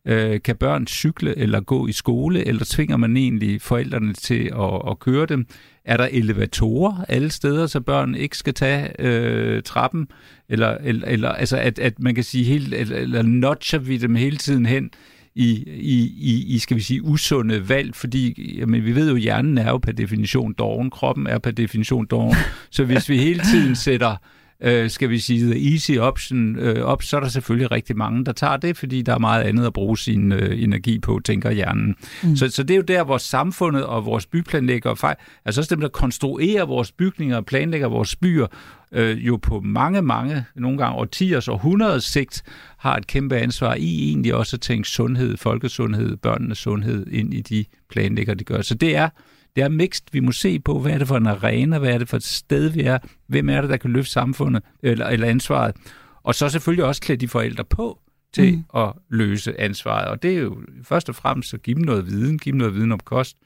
Øh, kan børn cykle eller gå i skole, eller tvinger man egentlig forældrene til at, at køre dem? Er der elevatorer alle steder, så børn ikke skal tage øh, trappen? Eller, eller, eller altså at, at man kan sige, helt, eller, eller notcher vi dem hele tiden hen i, i, i, i skal vi sige, usunde valg, fordi jamen, vi ved jo, at hjernen er jo per definition doven, kroppen er per definition doven. Så hvis vi hele tiden sætter øh, skal vi sige, the easy option øh, op, så er der selvfølgelig rigtig mange, der tager det, fordi der er meget andet at bruge sin øh, energi på, tænker hjernen. Mm. Så, så det er jo der, hvor samfundet og vores byplanlægger, altså også dem, der konstruerer vores bygninger og planlægger vores byer, øh, jo på mange, mange, nogle gange årtiers og århundredes sigt, har et kæmpe ansvar i egentlig også at tænke sundhed, folkesundhed, børnenes sundhed ind i de planlægger, de gør. Så det er det er mixed. Vi må se på, hvad er det for en arena, hvad er det for et sted, vi er, hvem er det, der kan løfte samfundet eller, eller ansvaret. Og så selvfølgelig også klæde de forældre på til mm. at løse ansvaret. Og det er jo først og fremmest at give dem noget viden, give dem noget viden om kost,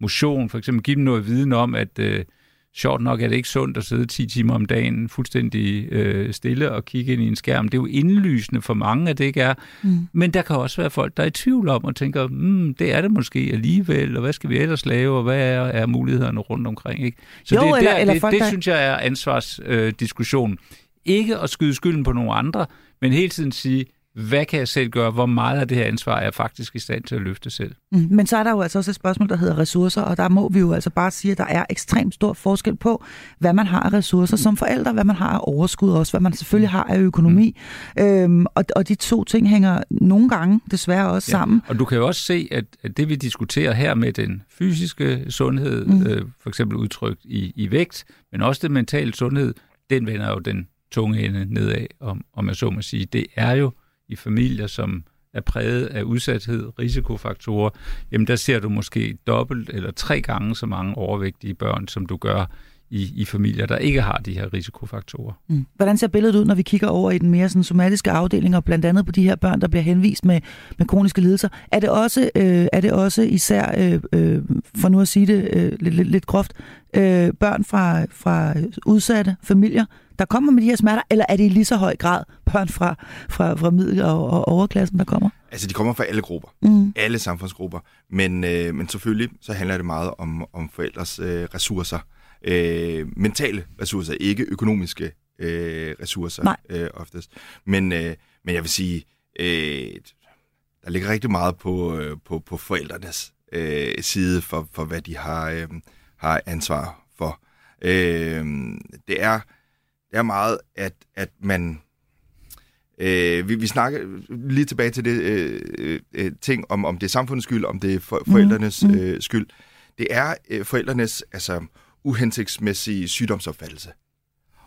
motion, for eksempel give dem noget viden om, at øh, sjovt nok er det ikke sundt at sidde 10 timer om dagen fuldstændig øh, stille og kigge ind i en skærm. Det er jo indlysende for mange, at det ikke er. Mm. Men der kan også være folk, der er i tvivl om og tænker, mm, det er det måske alligevel, og hvad skal vi ellers lave, og hvad er, er mulighederne rundt omkring? Ikke? Så jo, det, der, eller det, folk, det, det synes jeg er ansvarsdiskussion. Øh, ikke at skyde skylden på nogle andre, men hele tiden sige, hvad kan jeg selv gøre? Hvor meget af det her ansvar er jeg faktisk i stand til at løfte selv? Mm, men så er der jo altså også et spørgsmål, der hedder ressourcer, og der må vi jo altså bare sige, at der er ekstremt stor forskel på, hvad man har af ressourcer som forældre, hvad man har af overskud også, hvad man selvfølgelig har af økonomi. Mm. Øhm, og, og de to ting hænger nogle gange desværre også ja. sammen. Og du kan jo også se, at, at det vi diskuterer her med den fysiske sundhed, mm. øh, for eksempel udtrykt i, i vægt, men også den mentale sundhed, den vender jo den tunge ende nedad, om, om jeg så må sige. Det er jo i familier, som er præget af udsathed, risikofaktorer, jamen der ser du måske dobbelt eller tre gange så mange overvægtige børn, som du gør i, i familier, der ikke har de her risikofaktorer. Mm. Hvordan ser billedet ud, når vi kigger over i den mere sådan, somatiske afdeling, og blandt andet på de her børn, der bliver henvist med, med kroniske lidelser? Er det også, øh, er det også især, øh, øh, for nu at sige det øh, lidt, lidt, lidt groft, øh, børn fra, fra udsatte familier, der kommer med de her smerter, eller er det i lige så høj grad børn fra, fra, fra middel- og, og overklassen, der kommer? Altså, de kommer fra alle grupper. Mm. Alle samfundsgrupper. Men, øh, men selvfølgelig så handler det meget om, om forældres øh, ressourcer. Øh, mentale ressourcer, ikke økonomiske øh, ressourcer øh, oftest. Men, øh, men jeg vil sige, øh, der ligger rigtig meget på, øh, på, på forældrenes øh, side for, for, hvad de har, øh, har ansvar for. Øh, det er er meget, at, at man... Øh, vi, vi snakker lige tilbage til det øh, øh, ting, om, om det er samfundets skyld, om det er for, mhm. forældrenes mm. øh, skyld. Det er øh, forældrenes altså, uhensigtsmæssige sygdomsopfattelse.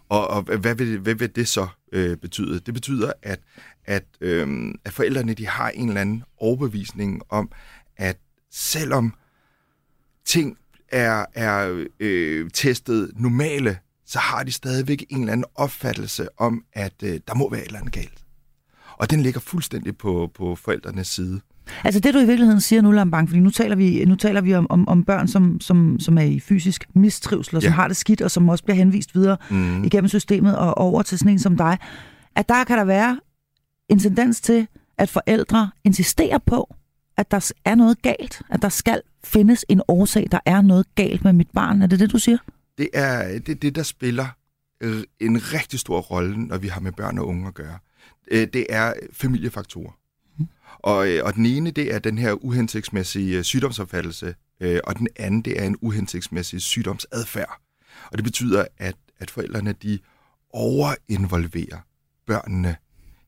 Og, og hvad, vil, hvad vil det så øh, betyde? Det betyder, at, at, øh, at forældrene de har en eller anden overbevisning om, at selvom ting er, er øh, testet normale så har de stadigvæk en eller anden opfattelse om, at øh, der må være et eller andet galt. Og den ligger fuldstændig på, på forældrenes side. Altså det, du i virkeligheden siger nu, Lambang, fordi nu taler vi, nu taler vi om, om, om børn, som, som, som er i fysisk mistrivsel, og ja. som har det skidt, og som også bliver henvist videre mm. igennem systemet og over til sådan en som dig. At der kan der være en tendens til, at forældre insisterer på, at der er noget galt, at der skal findes en årsag, der er noget galt med mit barn. Er det det, du siger? Det er det, det, der spiller øh, en rigtig stor rolle, når vi har med børn og unge at gøre. Øh, det er familiefaktorer. Mm. Og, øh, og den ene, det er den her uhensigtsmæssige sygdomsopfattelse, og den anden, det er en uhensigtsmæssig sygdomsadfærd. Og det betyder, at, at forældrene, de overinvolverer børnene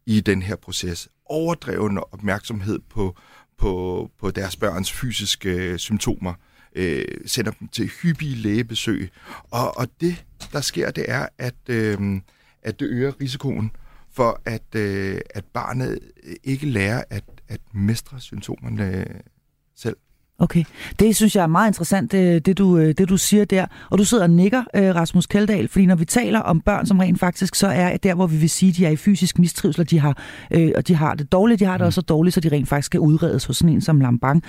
i den her proces. Overdrevende opmærksomhed på, på, på deres børns fysiske symptomer, øh, sender dem til hyppige lægebesøg. Og, og det, der sker, det er, at, øh, at det øger risikoen for, at, øh, at barnet ikke lærer at, at mestre symptomerne selv. Okay, det synes jeg er meget interessant, det, det, du, det du siger der. Og du sidder og nikker, øh, Rasmus Keldahl, fordi når vi taler om børn, som rent faktisk så er der, hvor vi vil sige, at de er i fysisk mistrivsel, og de har, øh, og de har det dårligt, de har det mm. også så dårligt, så de rent faktisk skal udredes hos sådan en som Lambang.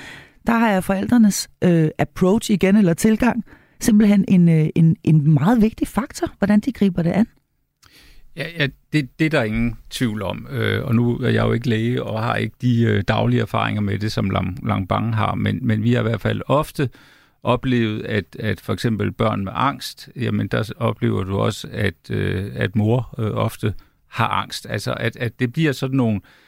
Der har jeg forældrenes øh, approach igen, eller tilgang, simpelthen en, øh, en, en meget vigtig faktor, hvordan de griber det an. Ja, ja det, det er der ingen tvivl om. Øh, og nu er jeg jo ikke læge og har ikke de øh, daglige erfaringer med det, som Lang, Langbang har. Men, men vi har i hvert fald ofte oplevet, at, at for eksempel børn med angst, jamen der oplever du også, at, øh, at mor øh, ofte har angst. Altså at, at det bliver sådan nogle øh,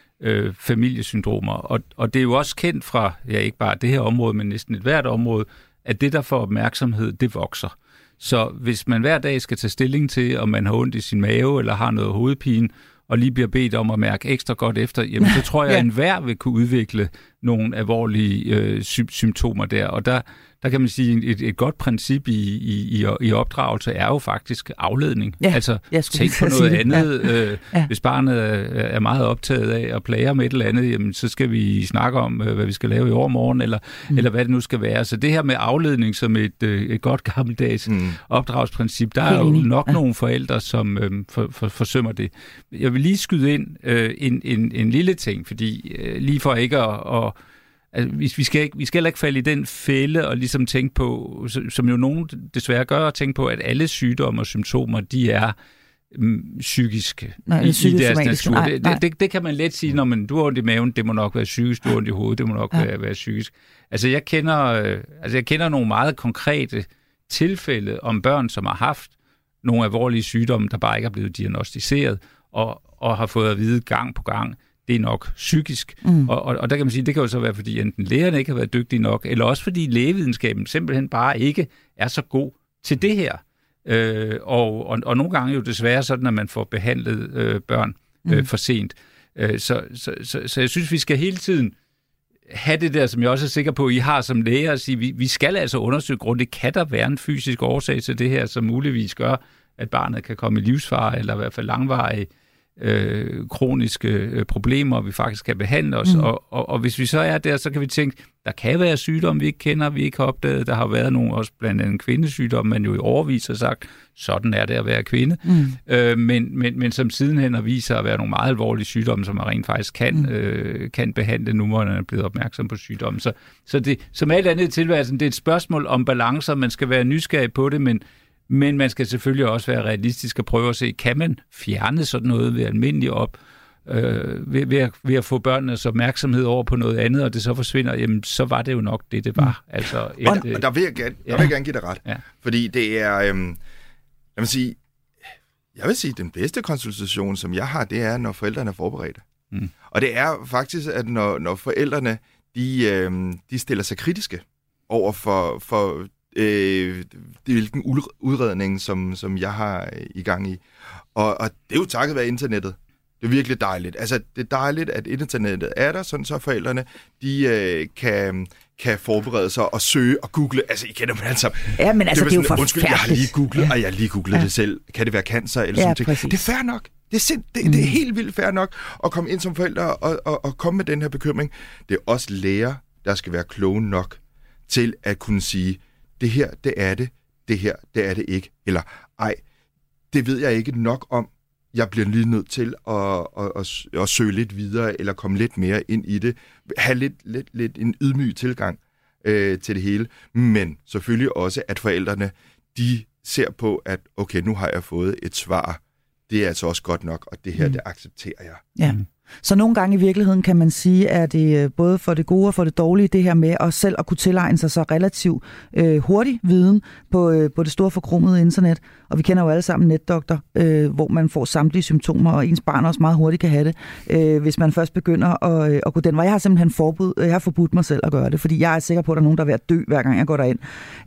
familiesyndromer. Og, og det er jo også kendt fra, ja ikke bare det her område, men næsten et hvert område, at det, der får opmærksomhed, det vokser. Så hvis man hver dag skal tage stilling til, om man har ondt i sin mave eller har noget hovedpine, og lige bliver bedt om at mærke ekstra godt efter, jamen så tror jeg, at enhver vil kunne udvikle nogle alvorlige øh, sy- symptomer der. Og der, der kan man sige, et, et godt princip i, i, i, i opdragelse er jo faktisk afledning. Ja, altså tænk på noget andet. Ja. Øh, ja. Hvis barnet er meget optaget af at plage med et eller andet, jamen, så skal vi snakke om, øh, hvad vi skal lave i overmorgen, eller, mm. eller hvad det nu skal være. Så det her med afledning som et, øh, et godt gammeldags mm. opdragsprincip, der er jo nok ja. nogle forældre, som øh, for, for, forsømmer det. Jeg vil lige skyde ind øh, en, en, en lille ting, fordi øh, lige for ikke at, at altså, vi, vi, skal ikke, vi skal heller ikke falde i den fælde og ligesom tænke på, som jo nogen desværre gør, at tænke på, at alle sygdomme og symptomer, de er mm, psykiske nej, i, i deres natur. Nej, nej. Det, det, det kan man let sige, når man, du har ondt i maven, det må nok være psykisk, du har ondt i hovedet, det må nok ja. være, være psykisk. Altså jeg, kender, øh, altså jeg kender nogle meget konkrete tilfælde om børn, som har haft nogle alvorlige sygdomme, der bare ikke er blevet diagnostiseret, og, og har fået at vide gang på gang, det er nok psykisk. Mm. Og, og, og der kan man sige, det kan jo så være, fordi enten lægerne ikke har været dygtige nok, eller også fordi lægevidenskaben simpelthen bare ikke er så god til det her. Øh, og, og, og nogle gange jo desværre sådan, at man får behandlet øh, børn øh, mm. for sent. Øh, så, så, så, så jeg synes, vi skal hele tiden have det der, som jeg også er sikker på, I har som læger, at sige, vi, vi skal altså undersøge grundigt, kan der være en fysisk årsag til det her, som muligvis gør, at barnet kan komme i livsfare, eller i hvert fald langvarig øh, kroniske øh, problemer, vi faktisk kan behandle os. Mm. Og, og, og hvis vi så er der, så kan vi tænke, der kan være sygdomme, vi ikke kender, vi ikke har opdaget. Der har været nogle, også blandt andet kvindesygdomme, man jo i overvis har sagt, sådan er det at være kvinde. Mm. Øh, men, men, men som sidenhen har vist sig at være nogle meget alvorlige sygdomme, som man rent faktisk kan, mm. øh, kan behandle, nu hvor man er blevet opmærksom på sygdommen. Så, så det, som alt andet i tilværelsen, det er et spørgsmål om balancer, man skal være nysgerrig på det, men men man skal selvfølgelig også være realistisk og prøve at se, kan man fjerne sådan noget ved almindelig op, øh, ved, ved, at, ved at få børnenes opmærksomhed over på noget andet, og det så forsvinder, jamen så var det jo nok det, det var. Mm. Altså, et, og, og der vil jeg gerne, ja. der vil jeg gerne give dig ret, ja. fordi det er, øhm, lad mig sige, jeg vil sige, den bedste konsultation, som jeg har, det er, når forældrene er forberedte. Mm. Og det er faktisk, at når, når forældrene, de, øhm, de stiller sig kritiske over for, for øh, hvilken udredning, som, som jeg har i gang i. Og, og det er jo takket være internettet. Det er virkelig dejligt. Altså, det er dejligt, at internettet er der, sådan så forældrene, de øh, kan, kan forberede sig og søge og google. Altså, I kender dem alle sammen. Ja, men altså, det, det er jo forfærdeligt. Undskyld, jeg har lige googlet, ja. og jeg har lige googlet ja. det selv. Kan det være cancer eller ja, sådan noget? Det er fair nok. Det er, sind, det, mm. det er mm. helt vildt fair nok at komme ind som forældre og, og, og komme med den her bekymring. Det er også læger, der skal være kloge nok til at kunne sige, det her, det er det, det her, det er det ikke. Eller, ej, det ved jeg ikke nok om. Jeg bliver lige nødt til at, at, at, at søge lidt videre, eller komme lidt mere ind i det. Have lidt, lidt, lidt en ydmyg tilgang øh, til det hele. Men selvfølgelig også, at forældrene, de ser på, at okay, nu har jeg fået et svar. Det er altså også godt nok, og det her, mm. det accepterer jeg. Ja. Så nogle gange i virkeligheden kan man sige, at det øh, både for det gode og for det dårlige, det her med at selv at kunne tilegne sig så relativt øh, hurtig viden på, øh, på det store forkrummede internet. Og vi kender jo alle sammen netdoktor, øh, hvor man får samtlige symptomer, og ens barn også meget hurtigt kan have det, øh, hvis man først begynder at, øh, at gå den vej. Jeg har simpelthen forbud, øh, jeg har forbudt mig selv at gøre det, fordi jeg er sikker på, at der er nogen, der er ved at dø, hver gang jeg går derind.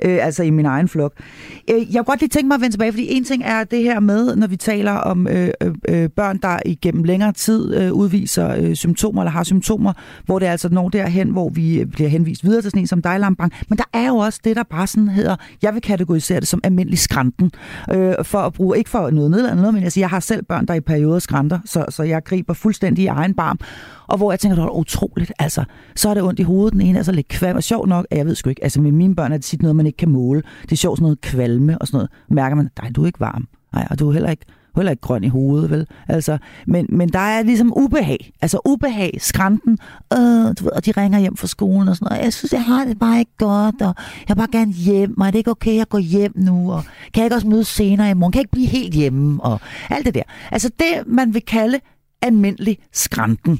Øh, altså i min egen flok. Øh, jeg kunne godt lige tænke mig at vende tilbage, fordi en ting er det her med, når vi taler om øh, øh, øh børn, der igennem længere tid øh, udviser øh, symptomer eller har symptomer, hvor det altså når derhen, hvor vi øh, bliver henvist videre til sådan en som dig, Lambang. Men der er jo også det, der bare sådan hedder, jeg vil kategorisere det som almindelig skranten. Øh, for at bruge, ikke for noget nedladende noget, men jeg, siger, jeg har selv børn, der i perioder skranter, så, så jeg griber fuldstændig i egen barm. Og hvor jeg tænker, det er utroligt, altså, så er det ondt i hovedet, den ene er så lidt kvalm, og sjov nok, jeg ved sgu ikke, altså med mine børn er det tit noget, man ikke kan måle. Det er sjovt sådan noget kvalme og sådan noget. Mærker man, nej, du er ikke varm. Nej, og du er heller ikke, heller ikke grøn i hovedet, vel? Altså, men, men der er ligesom ubehag. Altså ubehag, skrænten, øh, du ved, og de ringer hjem fra skolen og sådan noget. Jeg synes, jeg har det bare ikke godt, og jeg vil bare gerne hjem, og er det ikke okay, at jeg går hjem nu, og kan jeg ikke også møde senere i morgen? Kan jeg ikke blive helt hjemme? Og alt det der. Altså det, man vil kalde almindelig skrænten.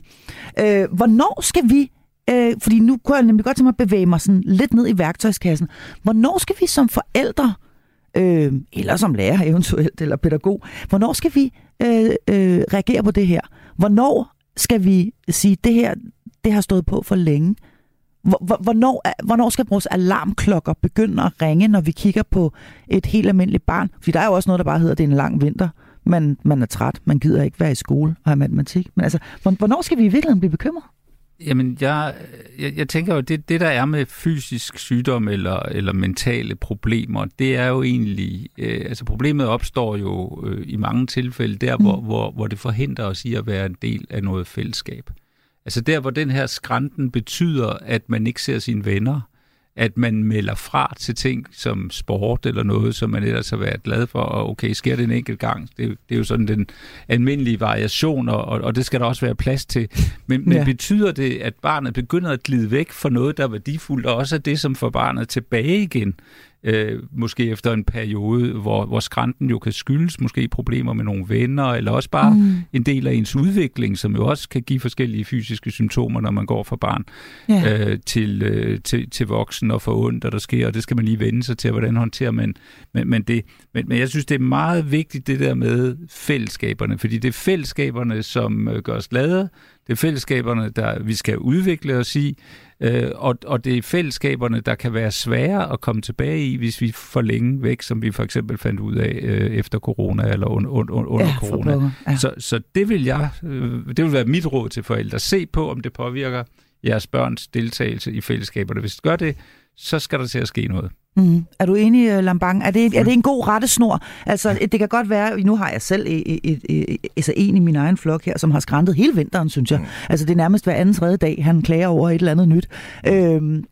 Øh, hvornår skal vi Øh, fordi nu kunne jeg nemlig godt tænke mig at bevæge mig sådan lidt ned i værktøjskassen. Hvornår skal vi som forældre, øh, øh, eller som lærer eventuelt, eller pædagog, hvornår skal vi øh, øh, reagere på det her? Hvornår skal vi sige, det her det har stået på for længe? Hvornår, hvornår skal vores alarmklokker begynde at ringe, når vi kigger på et helt almindeligt barn? Fordi der er jo også noget, der bare hedder, at det er en lang vinter. Man, man er træt, man gider ikke være i skole og have matematik. Men altså, hvornår skal vi i virkeligheden blive bekymret? Jamen, jeg, jeg, jeg tænker jo, det, det der er med fysisk sygdom eller, eller mentale problemer, det er jo egentlig, øh, altså problemet opstår jo øh, i mange tilfælde der, mm. hvor, hvor, hvor det forhindrer os i at være en del af noget fællesskab. Altså der, hvor den her skrænten betyder, at man ikke ser sine venner, at man melder fra til ting som sport eller noget, som man ellers har været glad for, og okay, sker det en enkelt gang, det, det er jo sådan den almindelige variation, og, og det skal der også være plads til. Men, men ja. betyder det, at barnet begynder at glide væk fra noget, der er værdifuldt, og også er det, som får barnet tilbage igen? Øh, måske efter en periode, hvor, hvor skrænten jo kan skyldes måske problemer med nogle venner, eller også bare mm. en del af ens udvikling, som jo også kan give forskellige fysiske symptomer, når man går fra barn ja. øh, til, øh, til, til voksen og får ondt, og der sker, og det skal man lige vende sig til, hvordan håndterer man men, men, det, men, men jeg synes, det er meget vigtigt det der med fællesskaberne, fordi det er fællesskaberne, som øh, gør os glade, det er fællesskaberne, der vi skal udvikle os i, øh, og, og det er fællesskaberne, der kan være svære at komme tilbage i, hvis vi for længe væk, som vi for eksempel fandt ud af øh, efter corona eller under, under, under ja, corona. Ja. Så, så det vil jeg, øh, det vil være mit råd til forældre. Se på, om det påvirker jeres børns deltagelse i fællesskaberne. Hvis det gør det, så skal der til at ske noget. Mm. Er du enig, øh, Lambang? Er det, er det en god rettesnor? Altså, det kan godt være, nu har jeg selv et, et, et, et, altså en i min egen flok her, som har skræntet hele vinteren, synes jeg. Mm. Altså, det er nærmest hver anden tredje dag, han klager over et eller andet nyt. Øhm,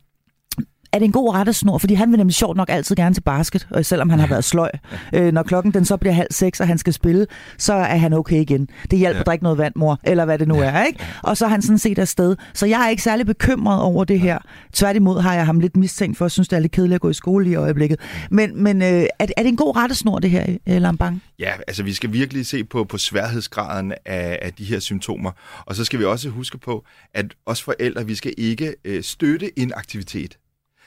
er det en god rettesnor? Fordi han vil nemlig sjovt nok altid gerne til basket, og selvom han har været sløj. Øh, når klokken den så bliver halv seks, og han skal spille, så er han okay igen. Det hjælper ja. at drikke noget vand, mor, eller hvad det nu ja. er. ikke? Og så er han sådan set afsted. Så jeg er ikke særlig bekymret over det her. Tværtimod har jeg ham lidt mistænkt for, at synes, det er lidt kedeligt at gå i skole i øjeblikket. Men, men øh, er, er det en god rettesnor, det her, øh, Lambang? Ja, altså vi skal virkelig se på, på sværhedsgraden af, af de her symptomer. Og så skal vi også huske på, at os forældre, vi skal ikke øh, støtte en aktivitet.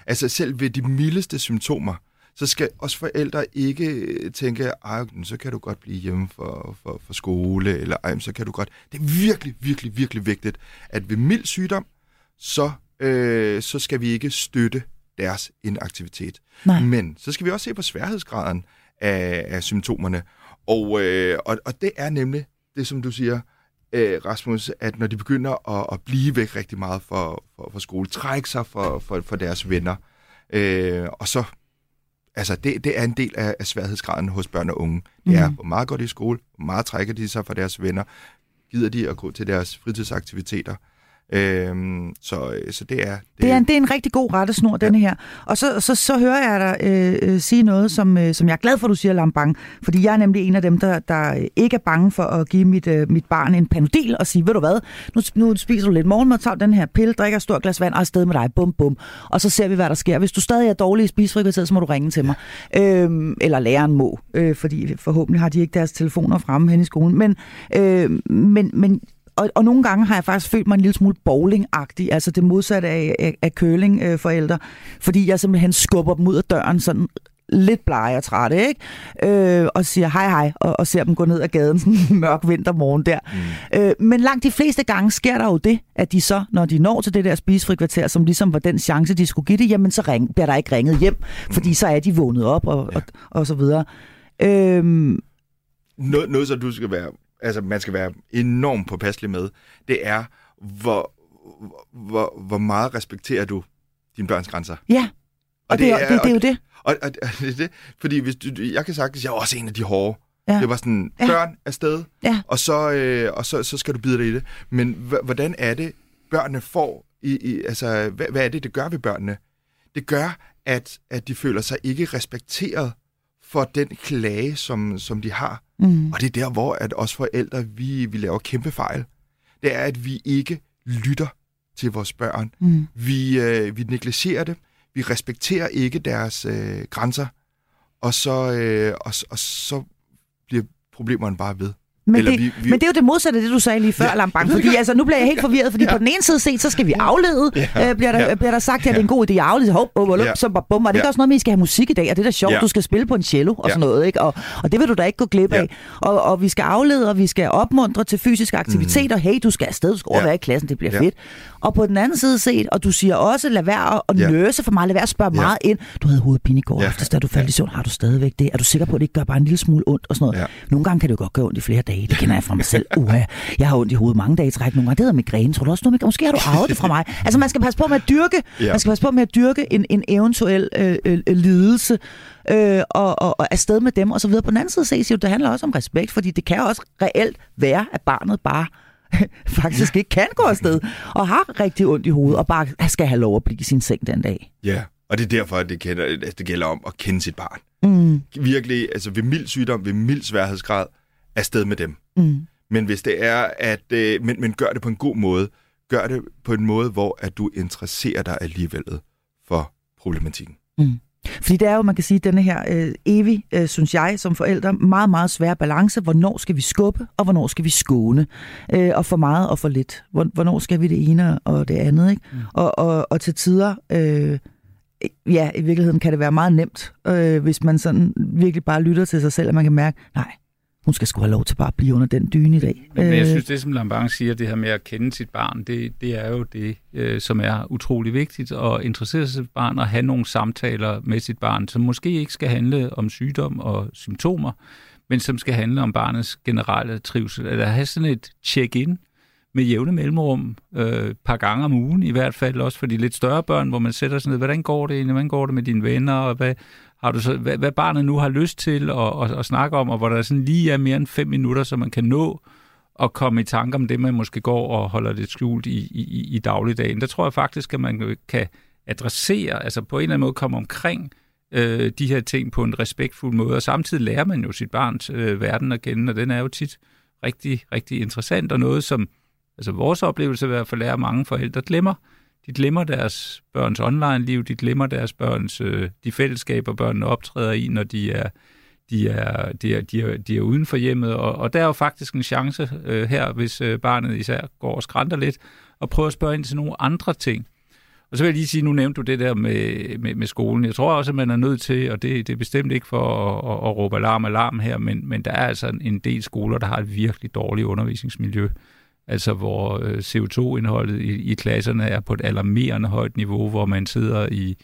Altså selv ved de mildeste symptomer, så skal også forældre ikke øh, tænke, ej, så kan du godt blive hjemme for, for, for skole, eller ej, så kan du godt... Det er virkelig, virkelig, virkelig vigtigt, at ved mild sygdom, så, øh, så skal vi ikke støtte deres inaktivitet. Nej. Men så skal vi også se på sværhedsgraden af, af symptomerne. Og, øh, og, og det er nemlig det, som du siger, øh, Rasmus, at når de begynder at, at blive væk rigtig meget fra, fra, fra skole, trække sig fra, fra, fra deres venner, øh, og så, altså det, det er en del af, af sværhedsgraden hos børn og unge. Det er, mm. hvor meget går de i skole, hvor meget trækker de sig fra deres venner, gider de at gå til deres fritidsaktiviteter, Øhm, så, så det er... Det, det, er en, det er en rigtig god rettesnor, ja. denne her. Og så, så, så hører jeg dig øh, øh, sige noget, som, øh, som jeg er glad for, at du siger, Lambang. Fordi jeg er nemlig en af dem, der, der ikke er bange for at give mit, øh, mit barn en panodil og sige, ved du hvad, nu, nu spiser du lidt morgenmad, tager den her pille, drikker et stort glas vand og er afsted med dig, bum bum. Og så ser vi, hvad der sker. Hvis du stadig er dårlig i spisefrikvarteret, så må du ringe til mig. Øhm, eller læreren må, øh, fordi forhåbentlig har de ikke deres telefoner fremme hen i skolen. Men, øh, men, men og, og nogle gange har jeg faktisk følt mig en lille smule bowling-agtig, altså det modsatte af, af, af curling-forældre, fordi jeg simpelthen skubber dem ud af døren sådan lidt blege og trætte, ikke? Øh, og siger hej hej, og, og ser dem gå ned ad gaden sådan en mørk vintermorgen der. Mm. Øh, men langt de fleste gange sker der jo det, at de så, når de når til det der spisefri kvarter, som ligesom var den chance, de skulle give det, jamen så ring, bliver der ikke ringet hjem, mm. fordi så er de vågnet op og, ja. og, og så videre. Øh, noget, noget, så du skal være altså, man skal være enormt påpasselig med, det er, hvor, hvor, hvor meget respekterer du dine børns grænser. Ja, og, og det, det, er, det, det er jo det. Og, og, og det det, fordi hvis du, jeg kan sagtens, jeg er også en af de hårde. Ja. Det var sådan, børn er sted, ja. og, så, øh, og så, så skal du bide dig i det. Men hvordan er det, børnene får, i, i, altså, hvad, hvad er det, det gør ved børnene? Det gør, at, at de føler sig ikke respekteret for den klage, som, som de har. Mm. Og det er der, hvor at os forældre, vi, vi laver kæmpe fejl. Det er, at vi ikke lytter til vores børn. Mm. Vi, øh, vi negligerer det. Vi respekterer ikke deres øh, grænser. Og så, øh, og, og så bliver problemerne bare ved. Men, Eller det, vi, vi... men det er jo det modsatte af det, du sagde lige før, ja. Lambang. Fordi altså, nu bliver jeg helt forvirret, fordi ja. på den ene side set, så skal vi aflede. Ja. Øh, bliver, der, ja. bliver der sagt, at det er en god idé at aflede. Hop, hop, hop, ja. så bum, bum. Og det er ja. også noget med, at I skal have musik i dag, og det er da sjovt, ja. du skal spille på en cello og ja. sådan noget. Ikke? Og, og det vil du da ikke gå glip af. Ja. Og, og vi skal aflede, og vi skal opmuntre til fysiske aktiviteter. Mm. Hey, du skal afsted, du skal overvære ja. i klassen, det bliver ja. fedt. Og på den anden side set, og du siger også, lad være at ja. nøse for meget, lad være at spørge ja. meget ind. Du havde hovedpine i går ja. aftes, da du faldt ja. i søvn. Har du stadigvæk det? Er du sikker på, at det ikke gør bare en lille smule ondt og sådan noget? Ja. Nogle gange kan det jo godt gøre ondt i flere dage. Det kender jeg fra mig selv. Uha, jeg har ondt i hovedet mange dage i træk. Nogle gange det hedder migræne. Tror du også noget? Måske har du arvet det fra mig. Altså man skal passe på med at dyrke, ja. man skal passe på med at dyrke en, en eventuel øh, øh, lidelse øh, og, og, og afsted med dem og så videre. På den anden side ses jo, det handler også om respekt, fordi det kan også reelt være, at barnet bare faktisk ikke kan gå afsted, og har rigtig ondt i hovedet, og bare skal have lov at blive i sin seng den dag. Ja, og det er derfor, at det, kender, at det gælder om at kende sit barn. Mm. Virkelig, altså ved mild sygdom, ved mild sværhedsgrad, afsted med dem. Mm. Men hvis det er, at øh, men, men gør det på en god måde, gør det på en måde, hvor at du interesserer dig alligevel for problematikken. Mm. Fordi det er jo, man kan sige, denne her øh, evig, øh, synes jeg, som forældre, meget, meget svær balance. Hvornår skal vi skubbe, og hvornår skal vi skåne? Øh, og for meget og for lidt. Hvornår skal vi det ene og det andet? Ikke? Mm. Og, og, og til tider, øh, ja, i virkeligheden kan det være meget nemt, øh, hvis man sådan virkelig bare lytter til sig selv, og man kan mærke, nej, hun skal sgu have lov til bare at blive under den dyne i dag. Men jeg øh. synes, det som Lambang siger, det her med at kende sit barn, det, det er jo det, øh, som er utrolig vigtigt, at interessere sig sit barn og have nogle samtaler med sit barn, som måske ikke skal handle om sygdom og symptomer, men som skal handle om barnets generelle trivsel. Eller have sådan et check-in med jævne mellemrum, øh, par gange om ugen i hvert fald, også for de lidt større børn, hvor man sætter sig ned, hvordan går det egentlig, hvordan går det med dine venner, og hvad, har du så, hvad, hvad barnet nu har lyst til at, at, at snakke om, og hvor der sådan lige er mere end fem minutter, så man kan nå at komme i tanke om det, man måske går og holder det skjult i, i, i dagligdagen. Der tror jeg faktisk, at man kan adressere, altså på en eller anden måde komme omkring øh, de her ting på en respektfuld måde, og samtidig lærer man jo sit barns øh, verden at kende, og den er jo tit rigtig, rigtig interessant, og noget, som altså vores oplevelse i hvert fald er, at mange forældre glemmer, de glemmer deres børns online-liv, de glemmer deres børns, øh, de fællesskaber, børnene optræder i, når de er, de er, de er, de er, de er uden for hjemmet. Og, og der er jo faktisk en chance øh, her, hvis øh, barnet især går og skrænter lidt, og prøver at spørge ind til nogle andre ting. Og så vil jeg lige sige, nu nævnte du det der med, med, med skolen. Jeg tror også, at man er nødt til, og det, det er bestemt ikke for at, at, at råbe alarm alarm her, men, men der er altså en del skoler, der har et virkelig dårligt undervisningsmiljø altså hvor øh, CO2-indholdet i, i klasserne er på et alarmerende højt niveau, hvor man sidder i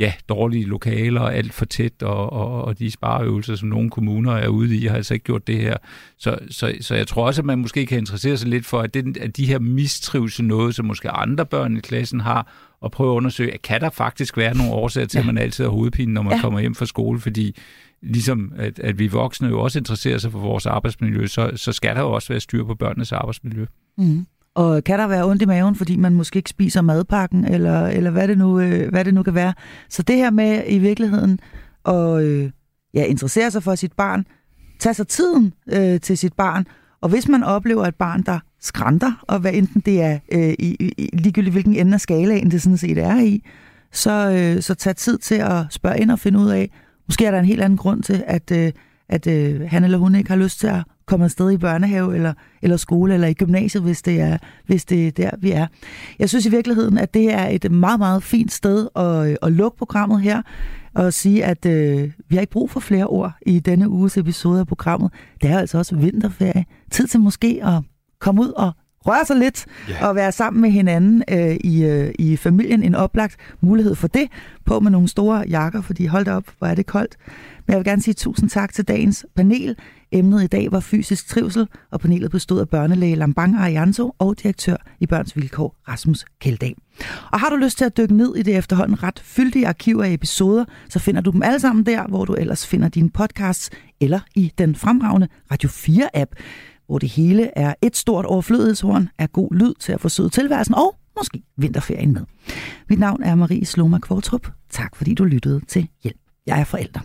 ja, dårlige lokaler, alt for tæt, og, og, og de spareøvelser, som nogle kommuner er ude i, har altså ikke gjort det her. Så, så, så jeg tror også, at man måske kan interessere sig lidt for, at, det, at de her mistrivsel noget, som måske andre børn i klassen har, og prøve at undersøge, at kan der faktisk være nogle årsager til, ja. at man altid har hovedpine, når man ja. kommer hjem fra skole, fordi ligesom at, at vi voksne jo også interesserer sig for vores arbejdsmiljø, så, så skal der jo også være styr på børnenes arbejdsmiljø. Mm. Og kan der være ondt i maven, fordi man måske ikke spiser madpakken, eller, eller hvad, det nu, øh, hvad det nu kan være. Så det her med i virkeligheden at øh, ja, interessere sig for sit barn, tage sig tiden øh, til sit barn, og hvis man oplever et barn, der skrænter, og hvad enten det er øh, i, i, ligegyldigt hvilken ende af skalaen det sådan set er i, så, øh, så tag tid til at spørge ind og finde ud af, Måske er der en helt anden grund til, at, øh, at øh, han eller hun ikke har lyst til at komme afsted i børnehave eller, eller skole eller i gymnasiet, hvis det, er, hvis det er der, vi er. Jeg synes i virkeligheden, at det er et meget, meget fint sted at, øh, at lukke programmet her og sige, at øh, vi har ikke brug for flere ord i denne uges episode af programmet. Det er altså også vinterferie. Tid til måske at komme ud og røre sig lidt yeah. og være sammen med hinanden øh, i, øh, i familien. En oplagt mulighed for det. På med nogle store jakker, fordi hold op, hvor er det koldt. Men jeg vil gerne sige tusind tak til dagens panel. Emnet i dag var fysisk trivsel, og panelet bestod af børnelæge Lambang Arianto og direktør i Børns Vilkår Rasmus Kjeldag. Og har du lyst til at dykke ned i det efterhånden ret fyldige arkiv af episoder, så finder du dem alle sammen der, hvor du ellers finder dine podcasts, eller i den fremragende Radio 4-app, hvor det hele er et stort overflødighedshorn af god lyd til at forsøge tilværelsen og måske vinterferien med. Mit navn er Marie Sloma Kvartrup. Tak fordi du lyttede til Hjælp. Jeg er forælder.